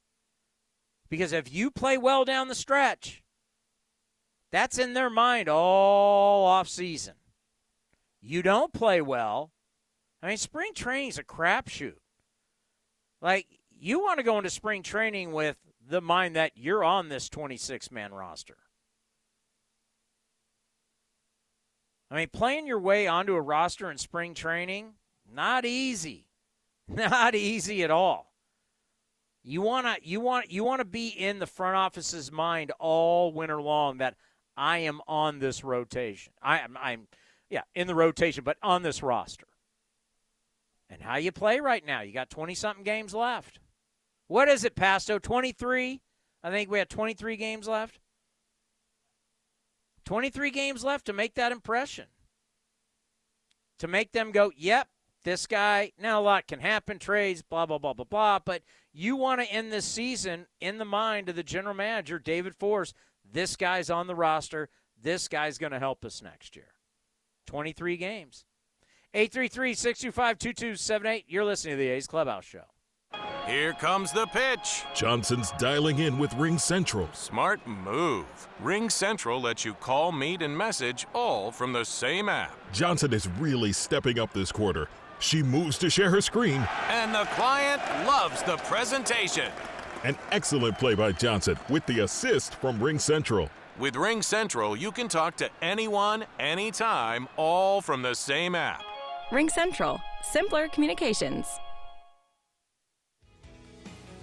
Because if you play well down the stretch, that's in their mind all off season. You don't play well. I mean, spring training is a crapshoot. Like, you want to go into spring training with the mind that you're on this 26 man roster. I mean, playing your way onto a roster in spring training, not easy. Not easy at all. You want to you want you want to be in the front office's mind all winter long that I am on this rotation. I am I'm yeah, in the rotation, but on this roster. And how you play right now. You got 20 something games left. What is it, Pasto? 23? I think we had 23 games left. 23 games left to make that impression. To make them go, yep, this guy, now a lot can happen, trades, blah, blah, blah, blah, blah. But you want to end this season in the mind of the general manager, David Forst. This guy's on the roster. This guy's going to help us next year. 23 games. 833 625 2278. You're listening to the A's Clubhouse Show. Here comes the pitch. Johnson's dialing in with Ring Central. Smart move. Ring Central lets you call, meet, and message all from the same app. Johnson is really stepping up this quarter. She moves to share her screen. And the client loves the presentation. An excellent play by Johnson with the assist from Ring Central. With Ring Central, you can talk to anyone, anytime, all from the same app. Ring Central, simpler communications.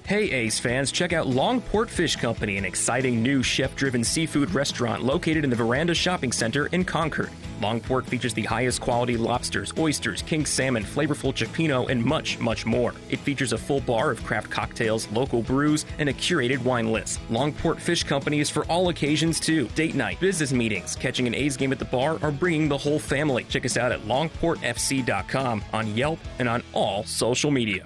Hey A's fans, check out Longport Fish Company, an exciting new chef driven seafood restaurant located in the Veranda Shopping Center in Concord. Longport features the highest quality lobsters, oysters, king salmon, flavorful cioppino, and much, much more. It features a full bar of craft cocktails, local brews, and a curated wine list. Longport Fish Company is for all occasions too date night, business meetings, catching an A's game at the bar, or bringing the whole family. Check us out at longportfc.com, on Yelp, and on all social media.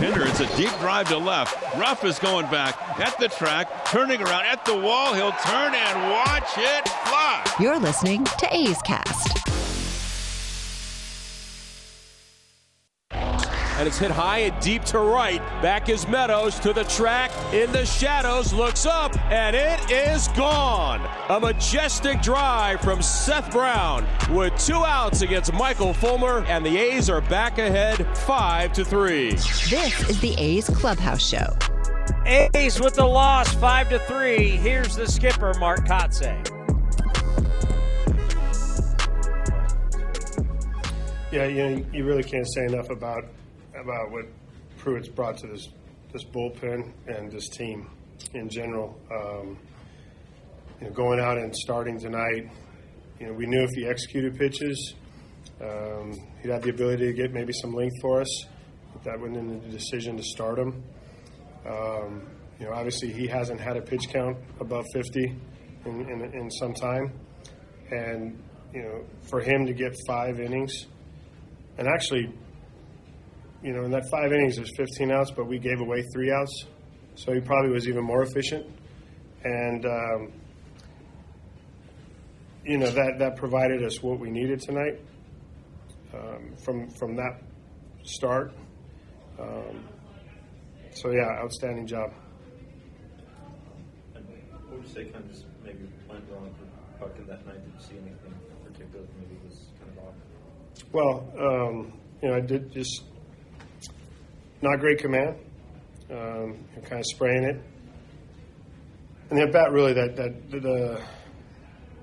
Pinder, it's a deep drive to left. Ruf is going back at the track, turning around at the wall. He'll turn and watch it fly. You're listening to A's Cast. And it's hit high and deep to right. Back is Meadows to the track in the shadows, looks up, and it is gone. A majestic drive from Seth Brown with two outs against Michael Fulmer, and the A's are back ahead five to three. This is the A's Clubhouse Show. A's with the loss, five to three. Here's the skipper, Mark Kotsay. Yeah, you know, you really can't say enough about about what Pruitt's brought to this this bullpen and this team in general. Um, you know, going out and starting tonight, you know, we knew if he executed pitches, um, he'd have the ability to get maybe some length for us. But that went into the decision to start him. Um, you know, obviously he hasn't had a pitch count above 50 in, in, in some time, and you know, for him to get five innings, and actually you know, in that five innings, there's 15 outs, but we gave away three outs, so he probably was even more efficient. And um, you know that that provided us what we needed tonight um, from from that start. Um, so yeah, outstanding job. What would you say kind of just maybe went wrong for Buck in that night? Did you see anything particular that maybe was kind of off? Well, um, you know, I did just not great command. Um, kind of spraying it. And the at bat really that that the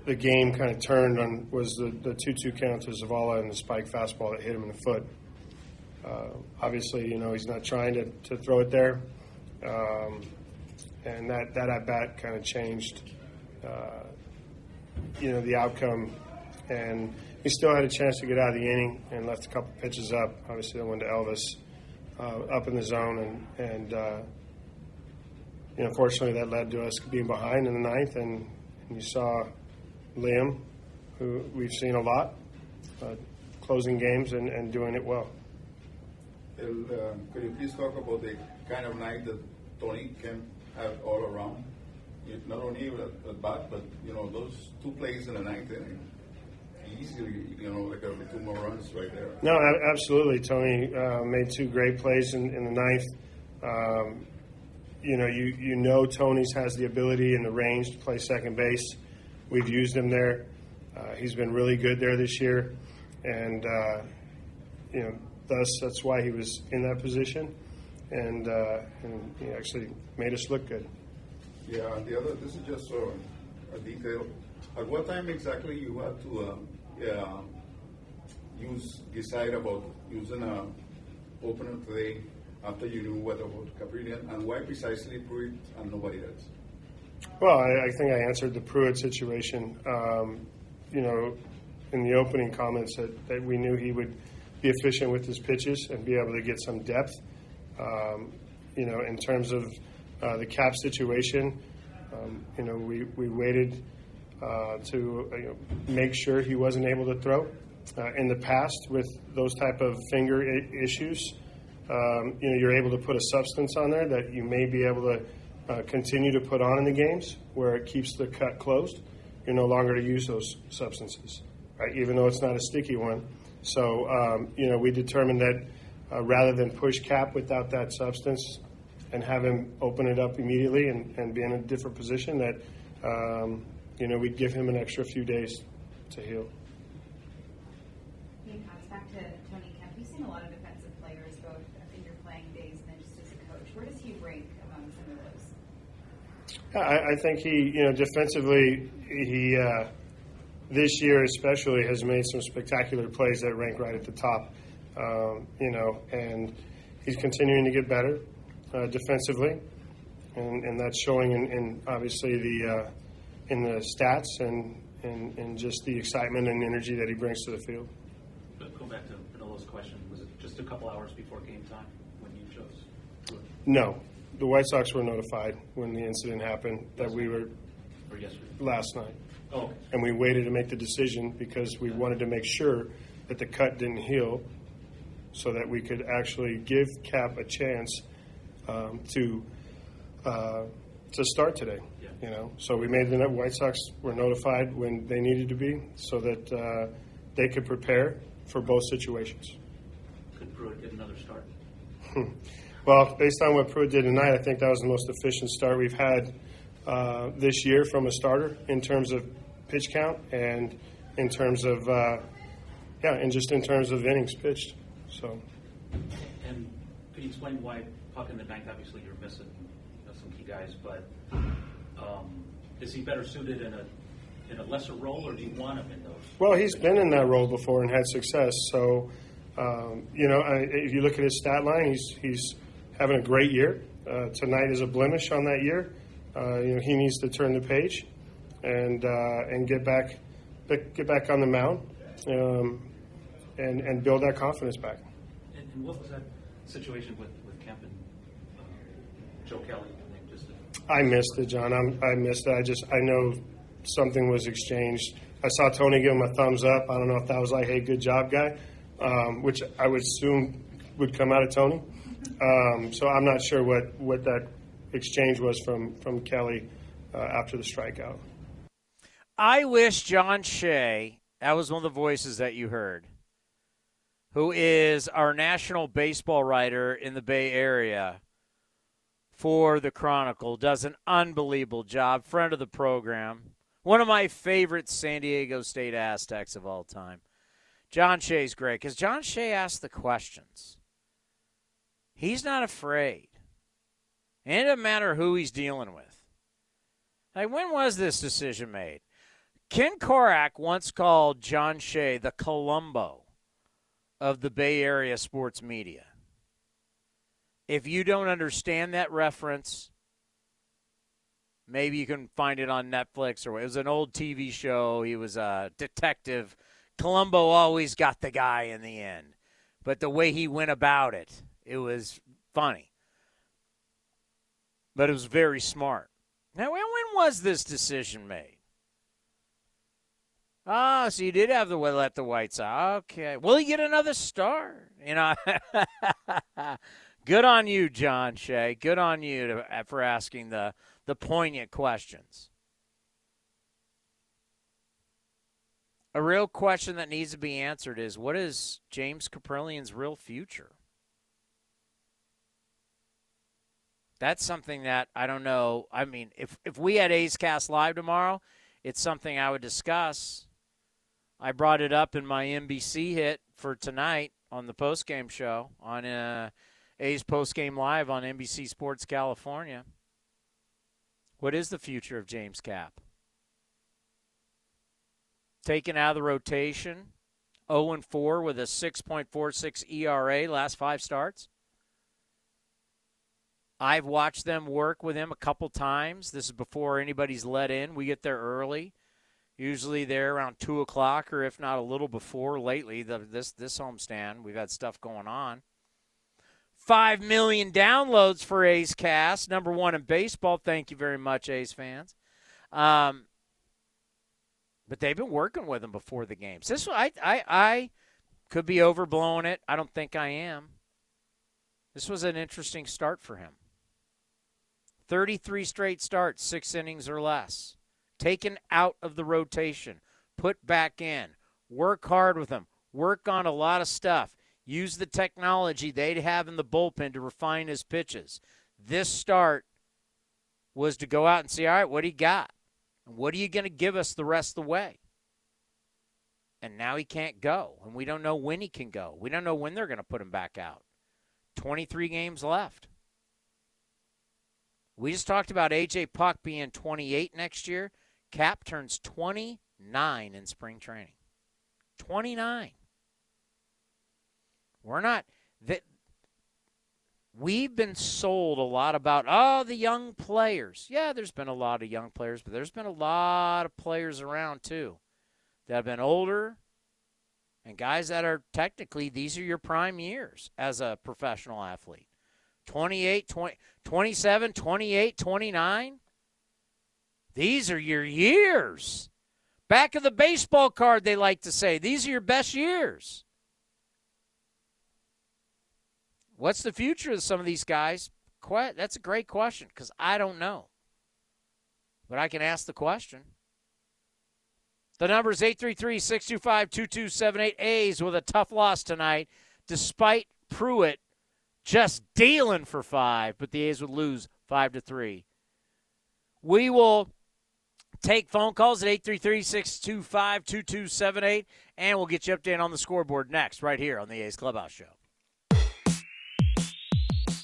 the game kind of turned on was the the two two count to Zavala and the spike fastball that hit him in the foot. Uh, obviously, you know he's not trying to, to throw it there, um, and that that at bat kind of changed, uh, you know, the outcome. And he still had a chance to get out of the inning and left a couple pitches up. Obviously, that one to Elvis uh, up in the zone, and and uh, you know, unfortunately, that led to us being behind in the ninth, and, and you saw Liam, who we've seen a lot, uh, closing games and, and doing it well. El, uh, could you please talk about the kind of night that Tony can have all around? Not only at bat, but you know those two plays in the ninth inning easily, you know, like every two more runs right there. No, absolutely. Tony uh, made two great plays in, in the ninth. Um, you know, you, you know Tony's has the ability and the range to play second base. We've used him there. Uh, he's been really good there this year, and uh, you know, thus that's why he was in that position, and, uh, and he actually made us look good. Yeah, the other. This is just a, a detail. At what time exactly you had to um, yeah, use decide about using a opener today after you knew what about Kaprielian, and why precisely Pruitt and nobody else? Well, I, I think I answered the Pruitt situation. Um, you know, in the opening comments that, that we knew he would be efficient with his pitches and be able to get some depth. Um, you know, in terms of uh, the cap situation, um, you know, we, we waited uh, to you know, make sure he wasn't able to throw. Uh, in the past, with those type of finger I- issues, um, you know, you're able to put a substance on there that you may be able to uh, continue to put on in the games where it keeps the cut closed. You're no longer to use those substances, right? Even though it's not a sticky one. So, um, you know, we determined that uh, rather than push cap without that substance and have him open it up immediately and, and be in a different position, that, um, you know, we'd give him an extra few days to heal. Being passed back to Tony Kemp, you've seen a lot of defensive players, both in your playing days and then just as a coach. Where does he rank among some of those? I, I think he, you know, defensively, he uh, this year especially has made some spectacular plays that rank right at the top. Um, you know, and he's continuing to get better uh, defensively, and, and that's showing in, in obviously the uh, in the stats and, and and just the excitement and energy that he brings to the field. But go back to Manilo's question. Was it just a couple hours before game time when you chose? No, the White Sox were notified when the incident happened that we were Or yesterday? last night. Oh, okay. And we waited to make the decision because we wanted to make sure that the cut didn't heal so that we could actually give Cap a chance um, to uh, to start today. You know, so we made the White Sox were notified when they needed to be so that uh, they could prepare for both situations. Could Pruitt get another start? Well, based on what Pruitt did tonight, I think that was the most efficient start we've had uh, this year from a starter in terms of pitch count and in terms of, uh, yeah, and just in terms of innings pitched. So, And could you explain why Puk in the bank? Obviously, you're missing some key guys, but um, is he better suited in a in a lesser role, or do you want him in those? well, he's been in that role before and had success. So, um, you know, I, if you look at his stat line, he's he's having a great year. Uh, tonight is a blemish on that year. Uh, you know, he needs to turn the page and uh, and get back get back on the mound um, and and build that confidence back. And, and what was that situation with with Kemp and uh, Joe Kelly? I missed it, John. I'm, I missed it. I just I know something was exchanged. I saw Tony give him a thumbs up. I don't know if that was like, "Hey, good job, guy," um, which I would assume would come out of Tony. Um, so I'm not sure what, what that exchange was from from Kelly uh, after the strikeout. I wish John Shea, that was one of the voices that you heard, who is our national baseball writer in the Bay Area for the Chronicle, does an unbelievable job. Friend of the program. One of my favorite San Diego State Aztecs of all time. John Shea's great because John Shea asks the questions. He's not afraid. And it doesn't matter who he's dealing with. Like, when was this decision made? Ken Korach once called John Shea the Columbo of the Bay Area sports media. If you don't understand that reference, maybe you can find it on Netflix or it was an old TV show. He was a detective. Columbo always got the guy in the end, but the way he went about it, it was funny. But it was very smart. Now, when was this decision made? Ah, so you did have the let the Whites out. Okay. Will he get another star? You know, good on you, John Shea. Good on you to, for asking the the poignant questions. A real question that needs to be answered is what is James Kaprielian's real future? That's something that I don't know. I mean, if if we had A's Cast live tomorrow, it's something I would discuss. I brought it up in my NBC hit for tonight on the postgame show on uh, A's postgame live on NBC Sports California. What is the future of James Cap? Taken out of the rotation, 0 4 with a 6.46 ERA last five starts. I've watched them work with him a couple times. This is before anybody's let in. We get there early. Usually there around two o'clock, or if not a little before. Lately, the, this this homestand, we've had stuff going on. Five million downloads for A's Cast, number one in baseball. Thank you very much, A's fans. Um, but they've been working with him before the games. This I I I could be overblowing it. I don't think I am. This was an interesting start for him. 33 straight starts, six innings or less. Taken out of the rotation, put back in. Work hard with him. Work on a lot of stuff. Use the technology they'd have in the bullpen to refine his pitches. This start was to go out and see, all right, what do you got? And what are you going to give us the rest of the way? And now he can't go. And we don't know when he can go. We don't know when they're going to put him back out. 23 games left. We just talked about AJ Puk being 28 next year. Cap turns 29 in spring training. 29. We're not that we've been sold a lot about oh the young players. Yeah, there's been a lot of young players, but there's been a lot of players around too that have been older and guys that are technically these are your prime years as a professional athlete. 28, 20, 27, 28, 29. These are your years. Back of the baseball card, they like to say. These are your best years. What's the future of some of these guys? That's a great question because I don't know. But I can ask the question. The number is 833 625 2278. A's with a tough loss tonight, despite Pruitt just dealing for five, but the A's would lose five to three. We will take phone calls at 833 625 2278, and we'll get you updated on the scoreboard next, right here on the A's Clubhouse Show.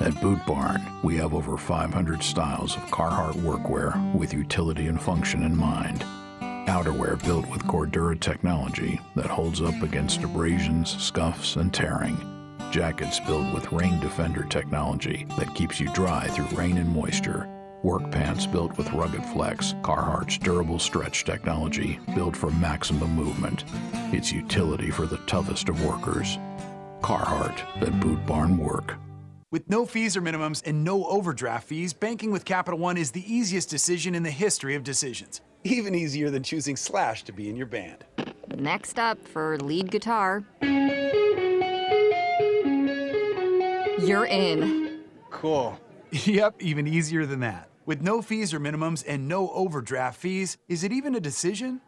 At Boot Barn, we have over 500 styles of Carhartt workwear with utility and function in mind. Outerwear built with Cordura technology that holds up against abrasions, scuffs, and tearing. Jackets built with Rain Defender technology that keeps you dry through rain and moisture. Work pants built with Rugged Flex, Carhartt's durable stretch technology built for maximum movement. It's utility for the toughest of workers. Carhartt at Boot Barn Work. With no fees or minimums and no overdraft fees, banking with Capital One is the easiest decision in the history of decisions. Even easier than choosing Slash to be in your band. Next up for lead guitar. You're in. Cool. Yep, even easier than that. With no fees or minimums and no overdraft fees, is it even a decision?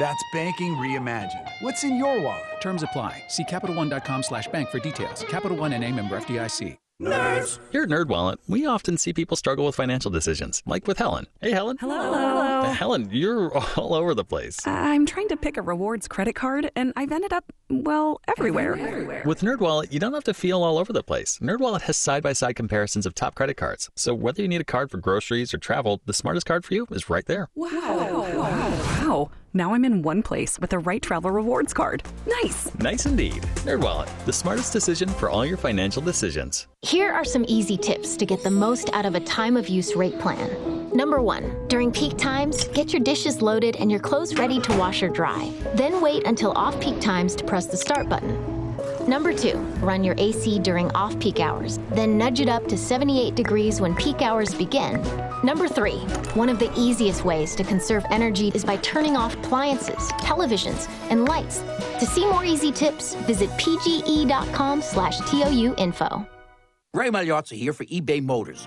That's banking reimagined. What's in your wallet? Terms apply. See CapitalOne.com slash bank for details. Capital One and a member FDIC. Nerds. Here at NerdWallet, we often see people struggle with financial decisions, like with Helen. Hey, Helen. Hello. Hello. Helen, you're all over the place. I'm trying to pick a rewards credit card, and I've ended up, well, everywhere. everywhere. With NerdWallet, you don't have to feel all over the place. NerdWallet has side-by-side comparisons of top credit cards. So whether you need a card for groceries or travel, the smartest card for you is right there. Wow. Wow. wow. Now I'm in one place with the right travel rewards card. Nice. Nice indeed. NerdWallet, the smartest decision for all your financial decisions. Here are some easy tips to get the most out of a time of use rate plan. Number one, during peak times, get your dishes loaded and your clothes ready to wash or dry. Then wait until off peak times to press the start button. Number two, run your AC during off peak hours, then nudge it up to 78 degrees when peak hours begin. Number three, one of the easiest ways to conserve energy is by turning off appliances, televisions, and lights. To see more easy tips, visit pge.com slash TOU info. Ray Magliozzi here for eBay Motors.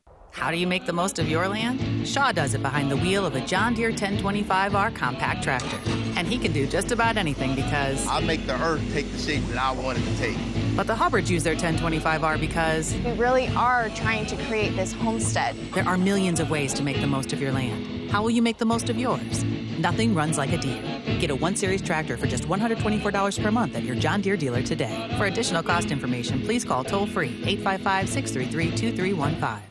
How do you make the most of your land? Shaw does it behind the wheel of a John Deere 1025R compact tractor. And he can do just about anything because. I make the earth take the shape that I want it to take. But the Hubbards use their 1025R because. We really are trying to create this homestead. There are millions of ways to make the most of your land. How will you make the most of yours? Nothing runs like a Deere. Get a 1 Series tractor for just $124 per month at your John Deere dealer today. For additional cost information, please call toll free 855 633 2315.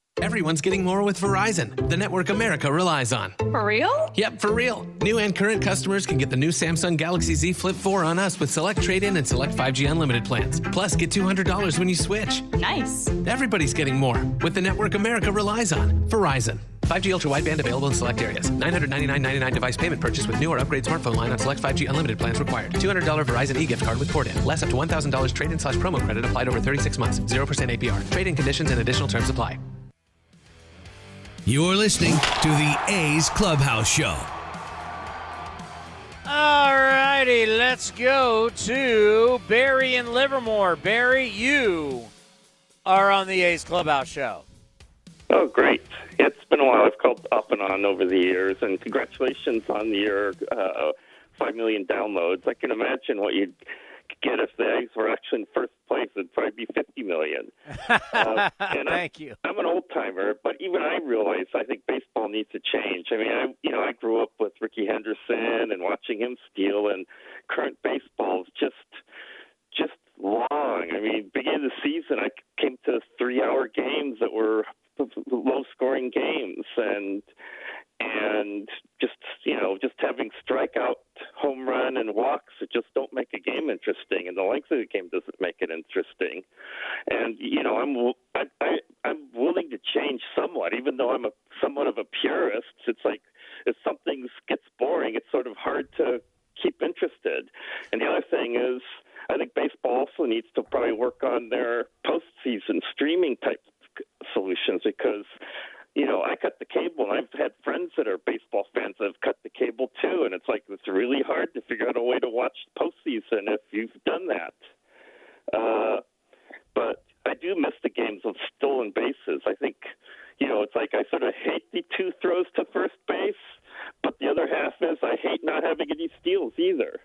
Everyone's getting more with Verizon, the network America relies on. For real? Yep, for real. New and current customers can get the new Samsung Galaxy Z Flip 4 on us with select trade in and select 5G unlimited plans. Plus, get $200 when you switch. Nice. Everybody's getting more with the network America relies on. Verizon. 5G ultra wideband available in select areas. 999.99 device payment purchase with new or upgrade smartphone line on select 5G unlimited plans required. $200 Verizon e-gift card with port in. Less up to $1,000 trade in slash promo credit applied over 36 months. 0% APR. Trade in conditions and additional terms apply. You're listening to the A's Clubhouse Show. All righty, let's go to Barry in Livermore. Barry, you are on the A's Clubhouse Show. Oh, great. It's been a while. I've called up and on over the years, and congratulations on your uh, 5 million downloads. I can imagine what you'd get if the A's were actually in first place. It'd probably be 50 million. Uh, and Thank I'm, you. I'm an old timer, but even I realize I think baseball needs to change. I mean, I you know I grew up with Rickey Henderson and watching him steal, and current baseball is just just long. I mean, beginning of the season, I came to three-hour games that were low-scoring games, and and just you know just having strikeout, home run, and walks that just don't make a game interesting, and the length of the game doesn't make it interesting. And you know, I'm I, I, I'm willing to change somewhat, even though I'm a somewhat of a purist. It's like if something gets boring, it's sort of hard to keep interested. And the other thing is, I think baseball also needs to probably work on their postseason streaming type solutions because you know, I cut the cable, and I've had friends that are baseball fans that have cut the cable too, and it's like it's really hard to figure out a way to watch postseason if you've done that. Uh, but I do miss the games of stolen bases. I think, you know, it's like I sort of hate the two throws to first base, but the other half is I hate not having any steals either.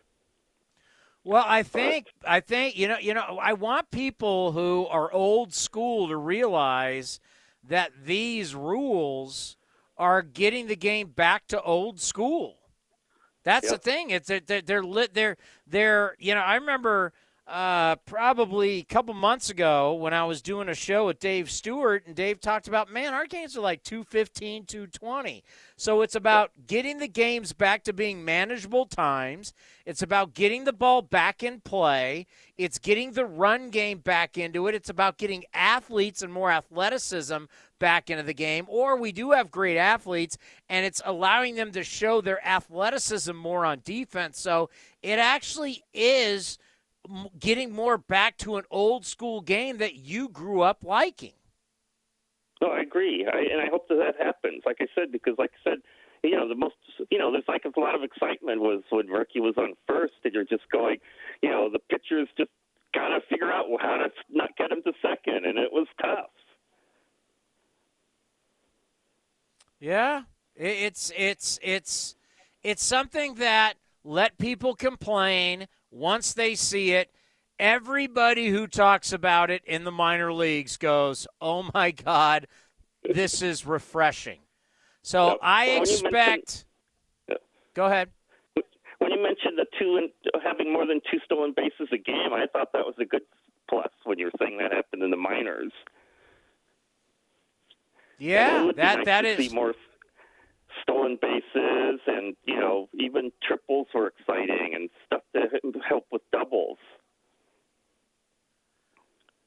Well, I think I think you know you know I want people who are old school to realize that these rules are getting the game back to old school. That's Yep. the thing. It's that they're, they're lit. They're they're you know I remember uh, probably a couple months ago when I was doing a show with Dave Stewart and Dave talked about man our games are like 215 220 so it's about getting the games back to being manageable times. It's about getting the ball back in play. It's getting the run game back into it. It's about getting athletes and more athleticism back into the game. Or we do have great athletes and it's allowing them to show their athleticism more on defense. So it actually is getting more back to an old school game that you grew up liking. No, I agree, I, and I hope that that happens. Like I said, because like I said, you know, the most, you know, there's like a lot of excitement was when Rickey was on first, and you're just going, you know, the pitchers just got to figure out how to not get him to second, and it was tough. Yeah, it's it's it's it's something that let people complain once they see it. Everybody who talks about it in the minor leagues goes, "Oh my God, this is refreshing." So. I expect. Go ahead. When you mentioned the two and uh, having more than two stolen bases a game, I thought that was a good plus when you were saying that happened in the minors. Yeah, that nice that is. more stolen bases, and you know, even triples were exciting and stuff to help with doubles.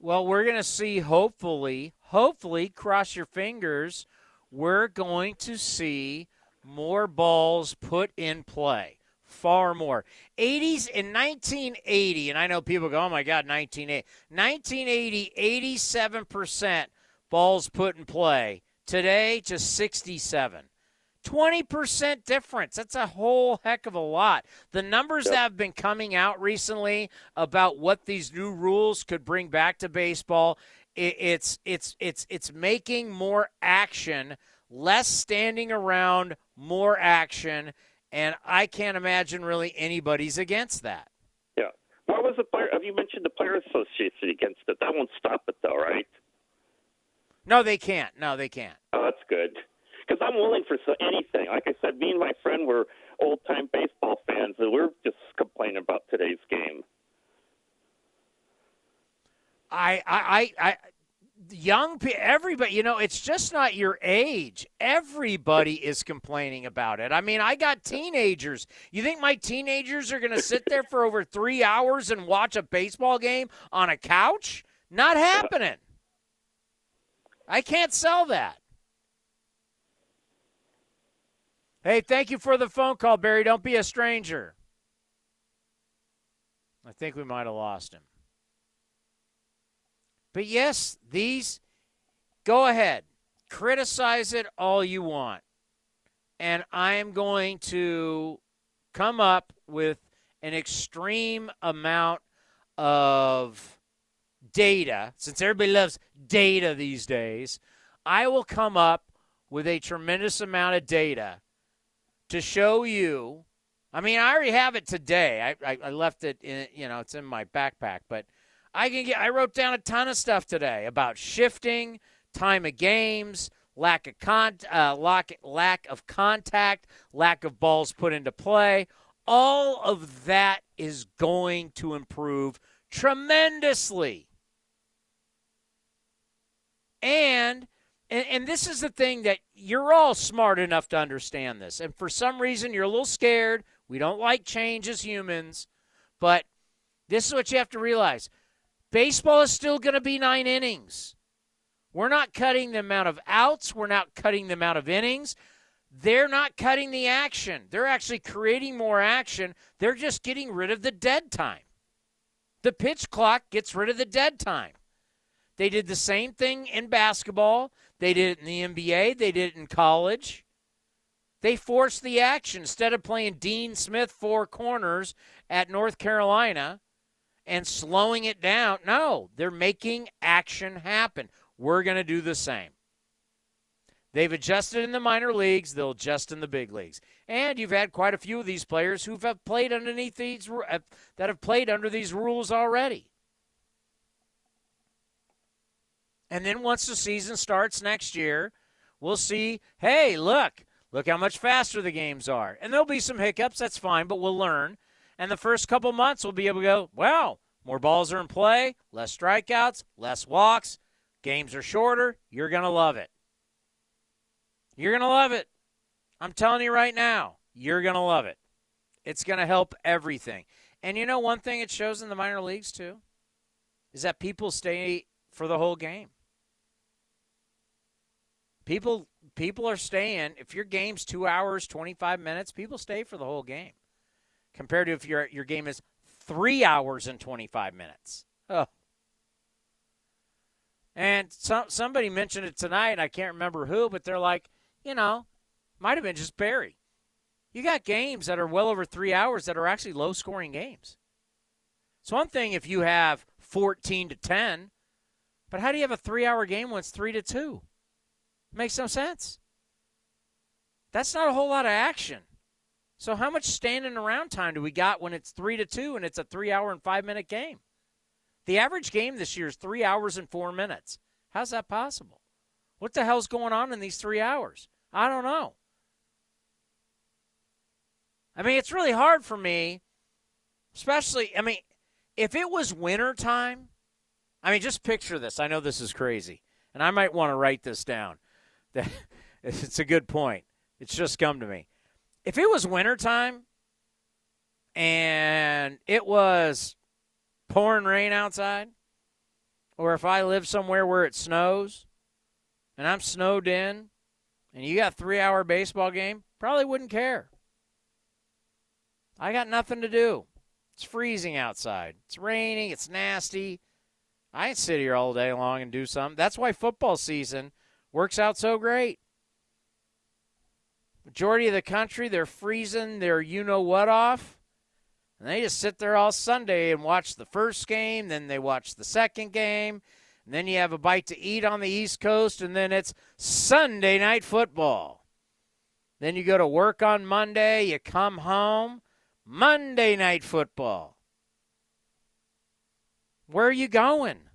Well, we're going to see, hopefully, hopefully, cross your fingers, we're going to see more balls put in play. Far more. 80s in 1980, and I know people go, oh my God, 1980. 1980, 87% balls put in play. Today, just 67. 20% difference. That's a whole heck of a lot. The numbers that have been coming out recently about what these new rules could bring back to baseball, it's it's it's it's making more action, less standing around, more action, and I can't imagine really anybody's against that. Yeah. What was the player? Have you mentioned the player Association against it? That won't stop it, though, right? No, they can't. No, they can't. Oh, that's good. Because I'm willing for so, anything. Like I said, me and my friend were old time baseball fans, and we're just complaining about today's game. I, I, I, I young people, everybody, you know, it's just not your age. Everybody is complaining about it. I mean, I got teenagers. You think my teenagers are going to sit there for over three hours and watch a baseball game on a couch? Not uh, happening. I can't sell that. Hey, thank you for the phone call, Barry. Don't be a stranger. I think we might have lost him. But yes, these, go ahead, criticize it all you want. And I am going to come up with an extreme amount of data. Since everybody loves data these days, I will come up with a tremendous amount of data to show you. I mean, I already have it today. I, I, I left it in, you know, it's in my backpack, but I can get. I wrote down a ton of stuff today about shifting, time of games, lack of con, uh, lack lack of contact, lack of balls put into play. All of that is going to improve tremendously. And, and and this is the thing that you're all smart enough to understand this. And for some reason you're a little scared. We don't like change as humans, but this is what you have to realize. Baseball is still going to be 9 innings. We're not cutting the amount of outs, we're not cutting the amount of innings. They're not cutting the action. They're actually creating more action. They're just getting rid of the dead time. The pitch clock gets rid of the dead time. They did the same thing in basketball. They did it in the NBA. They did it in college. They forced the action instead of playing Dean Smith four corners at North Carolina and slowing it down. No, they're making action happen. We're going to do the same. They've adjusted in the minor leagues, they'll adjust in the big leagues. And you've had quite a few of these players who have played underneath these uh, that have played under these rules already. And then once the season starts next year, we'll see, hey, look, look how much faster the games are. And there'll be some hiccups, that's fine, but we'll learn. And the first couple months we'll be able to go, wow, more balls are in play, less strikeouts, less walks, games are shorter. You're going to love it. You're going to love it. I'm telling you right now, you're going to love it. It's going to help everything. And you know, one thing it shows in the minor leagues, too, is that people stay for the whole game. People people are staying. If your game's two hours, 25 minutes, people stay for the whole game. Compared to if your your game is three hours and 25 minutes. Oh. And some somebody mentioned it tonight. I can't remember who, but they're like, you know, Might have been just Barry. You got games that are well over three hours that are actually low scoring games. It's one thing if you have 14 to 10, but how do you have a three hour game when it's 3 to 2? Makes no sense. That's not a whole lot of action. So how much standing around time do we got when it's 3 to 2 and it's a 3 hour and 5 minute game? The average game this year is 3 hours and 4 minutes. How's that possible? What the hell's going on in these 3 hours? I don't know. I mean, it's really hard for me, especially, I mean, if it was winter time, I mean, just picture this. I know this is crazy, and I might want to write this down. That it's a good point. It's just come to me. If it was wintertime and it was pouring rain outside, or if I live somewhere where it snows and I'm snowed in and you got three hour baseball game, probably wouldn't care. I got nothing to do. It's freezing outside. It's raining. It's nasty. I ain't sit here all day long and do something. That's why football season works out so great. Majority of the country, they're freezing their you know what off. And they just sit there all Sunday and watch the first game, then they watch the second game, and then you have a bite to eat on the East Coast, and then it's Sunday night football. Then you go to work on Monday, you come home, Monday night football. Where are you going?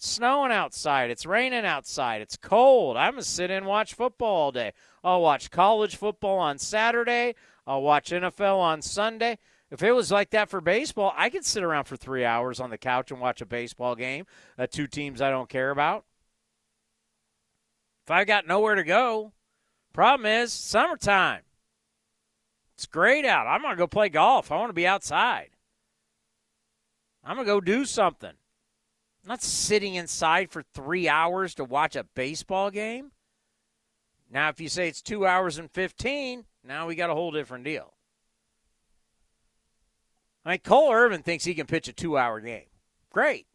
It's snowing outside. It's raining outside. It's cold. I'm going to sit in and watch football all day. I'll watch college football on Saturday. I'll watch NFL on Sunday. If it was like that for baseball, I could sit around for three hours on the couch and watch a baseball game, uh, two teams I don't care about. If I got nowhere to go, problem is summertime. It's great out. I'm going to go play golf. I want to be outside. I'm going to go do something. I'm not sitting inside for three hours to watch a baseball game. Now, if you say it's two hours and 15, now we got a whole different deal. I mean, Cole Irvin thinks he can pitch a two hour game. Great.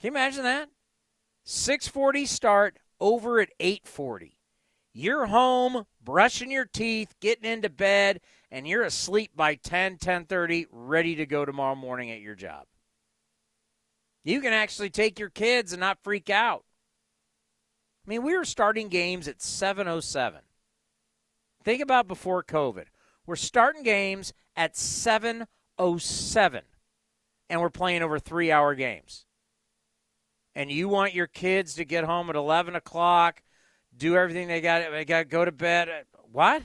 Can you imagine that? 640 start over at 840. You're home, brushing your teeth, getting into bed, and you're asleep by 10, 10:30, ready to go tomorrow morning at your job. You can actually take your kids and not freak out. I mean, we were starting games at 707. Think about before COVID. We're starting games at 707 and we're playing over three hour games. And you want your kids to get home at 11 o'clock, do everything they got, they got to go to bed. What?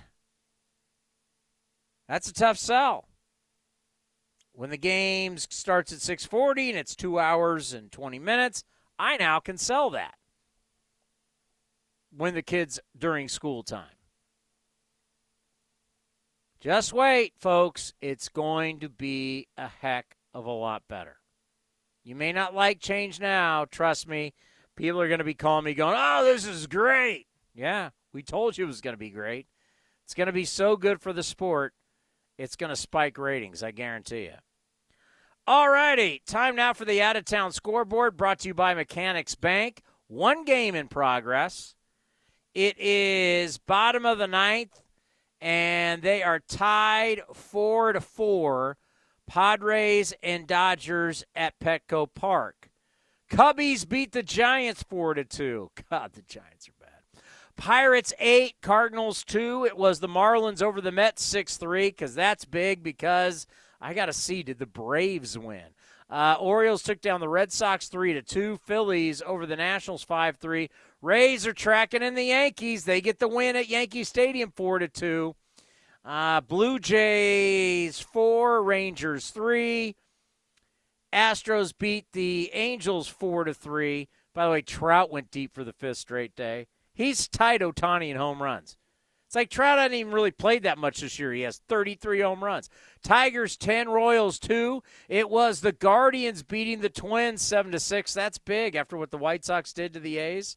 That's a tough sell. When the game starts at 6:40 and it's 2 hours and 20 minutes, I now can sell that. When the kids during school time. Just wait, folks. It's going to be a heck of a lot better. You may not like change now, trust me. People are going to be calling me going, "Oh, this is great." Yeah, we told you it was going to be great. It's going to be so good for the sport it's going to spike ratings, I guarantee you. All righty, time now for the out of town scoreboard brought to you by Mechanics Bank. One game in progress. It is bottom of the ninth, and they are tied four to four. Padres and Dodgers at Petco Park. Cubbies beat the Giants four to two. God, the Giants are Pirates 8, Cardinals 2. It was the Marlins over the Mets 6 3 because that's big because I got to see did the Braves win? Uh, Orioles took down the Red Sox 3 to 2. Phillies over the Nationals 5 3. Rays are tracking in the Yankees. They get the win at Yankee Stadium 4 to 2. Uh, Blue Jays 4, Rangers 3. Astros beat the Angels 4 to 3. By the way, Trout went deep for the fifth straight day. He's tied Ohtani in home runs. It's like Trout hasn't even really played that much this year. He has 33 home runs. Tigers 10, Royals 2. It was the Guardians beating the Twins 7 to 6. That's big after what the White Sox did to the A's.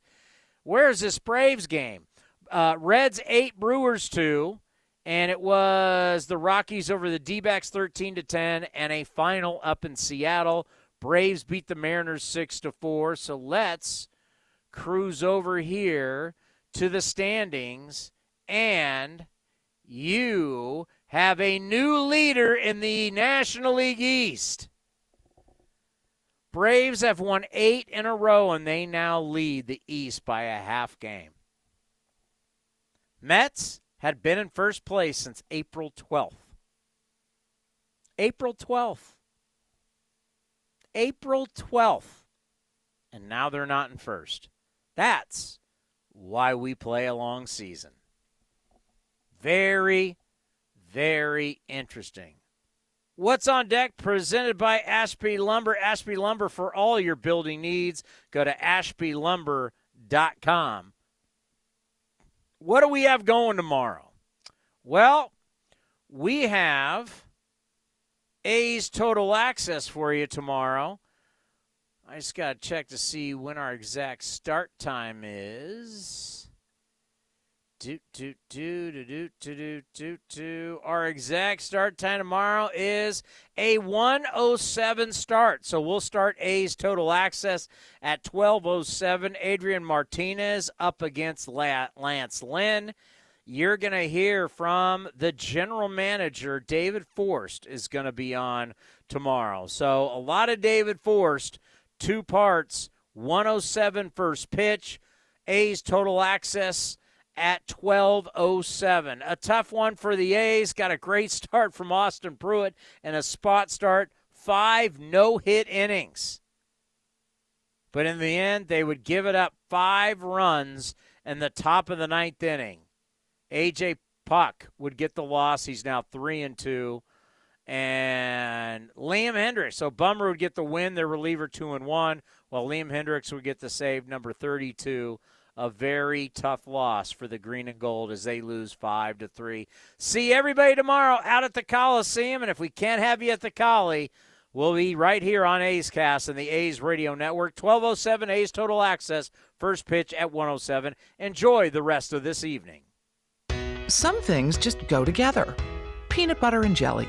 Where's this Braves game? Uh, Reds 8, Brewers 2. And it was the Rockies over the D backs 13 to 10 and a final up in Seattle. Braves beat the Mariners 6 to 4. So let's cruise over here to the standings And you have a new leader in the National League East. Braves have won eight in a row, and they now lead the East by a half game. Mets had been in first place since April 12th. April 12th. April 12th. And now they're not in first. That's why we play a long season. Very, very interesting. What's on deck presented by Ashby Lumber. Ashby Lumber for all your building needs. Go to ashbylumber.com. What do we have going tomorrow? Well, we have A's Total Access for you tomorrow. I just got to check to see when our exact start time is. Do, do, do, do, do, do, do, do. Our exact start time tomorrow is a 107 start. So we'll start A's total access at 1207. Adrian Martinez up against Lance Lynn. You're going to hear from the general manager, David Forst, is going to be on tomorrow. So a lot of David Forst, two parts, 107 first pitch, A's total access at 1207. A tough one for the A's. Got a great start from Austin Pruitt and a spot start, five no hit innings. But in the end, they would give it up five runs in the top of the ninth inning. AJ Puk would get the loss. He's now three and two. And Liam Hendriks. So Bummer would get the win, their reliever two and one, while Liam Hendriks would get the save number 32 a very tough loss for the green and gold as they lose five to three. See everybody tomorrow out at the Coliseum, and if we can't have you at the Collie, we'll be right here on A's Cast and the A's Radio Network. 1207 A's Total Access, first pitch at 107. Enjoy the rest of this evening. Some things just go together. Peanut butter and jelly,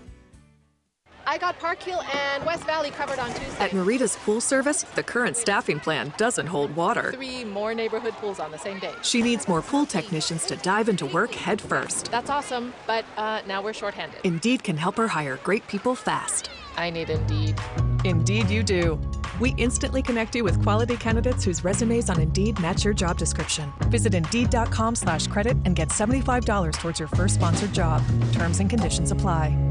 I got Park Hill and West Valley covered on Tuesday. At Marita's Pool Service, the current staffing plan doesn't hold water. Three more neighborhood pools on the same day. She needs more pool technicians to dive into work head first. That's awesome, but uh, now we're shorthanded. Indeed can help her hire great people fast. I need Indeed. Indeed, you do. We instantly connect you with quality candidates whose resumes on Indeed match your job description. Visit Indeed.com slash credit and get $75 towards your first sponsored job. Terms and conditions apply.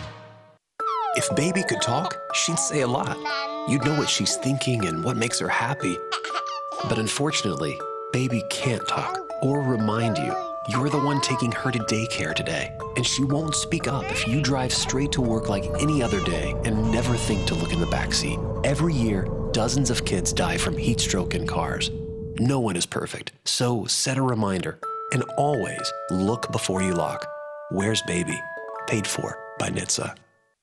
If baby could talk, she'd say a lot. You'd know what she's thinking and what makes her happy. But unfortunately, baby can't talk or remind you. You're the one taking her to daycare today, and she won't speak up if you drive straight to work like any other day and never think to look in the backseat. Every year, dozens of kids die from heat stroke in cars. No one is perfect, so set a reminder and always look before you lock. Where's baby? Paid for by NHTSA.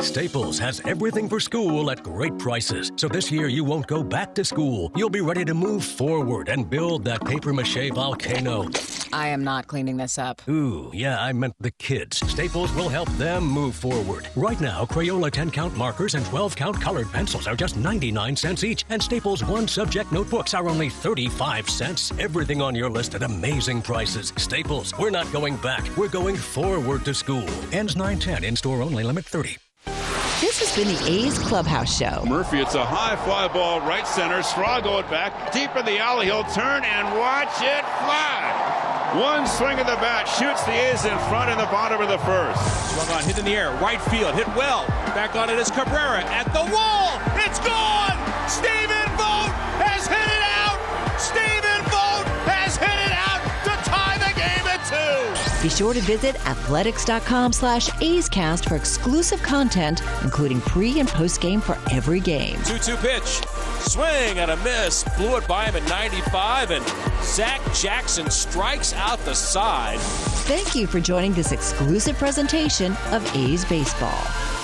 Staples has everything for school at great prices. So this year you won't go back to school. You'll be ready to move forward and build that paper mache volcano. I am not cleaning this up. Ooh, yeah, I meant the kids. Staples will help them move forward. Right now, Crayola 10 count markers and 12 count colored pencils are just 99 cents each, and Staples one subject notebooks are only 35 cents. Everything on your list at amazing prices. Staples, we're not going back, we're going forward to school. Ends 910 in store only, limit 30. This has been the A's Clubhouse Show. Murphy, it's a high fly ball, right center. Straw going back deep in the alley. He'll turn and watch it fly. One swing of the bat shoots the A's in front in the bottom of the first. Swung on, hit in the air, right field, hit well. Back on it is Cabrera at the wall. It's gone. Stephen Vogt Be sure to visit athletics.com slash A'scast for exclusive content, including pre and post game for every game. 2 2 pitch. Swing and a miss. Blew it by him at 95, and Zach Jackson strikes out the side. Thank you for joining this exclusive presentation of A's Baseball.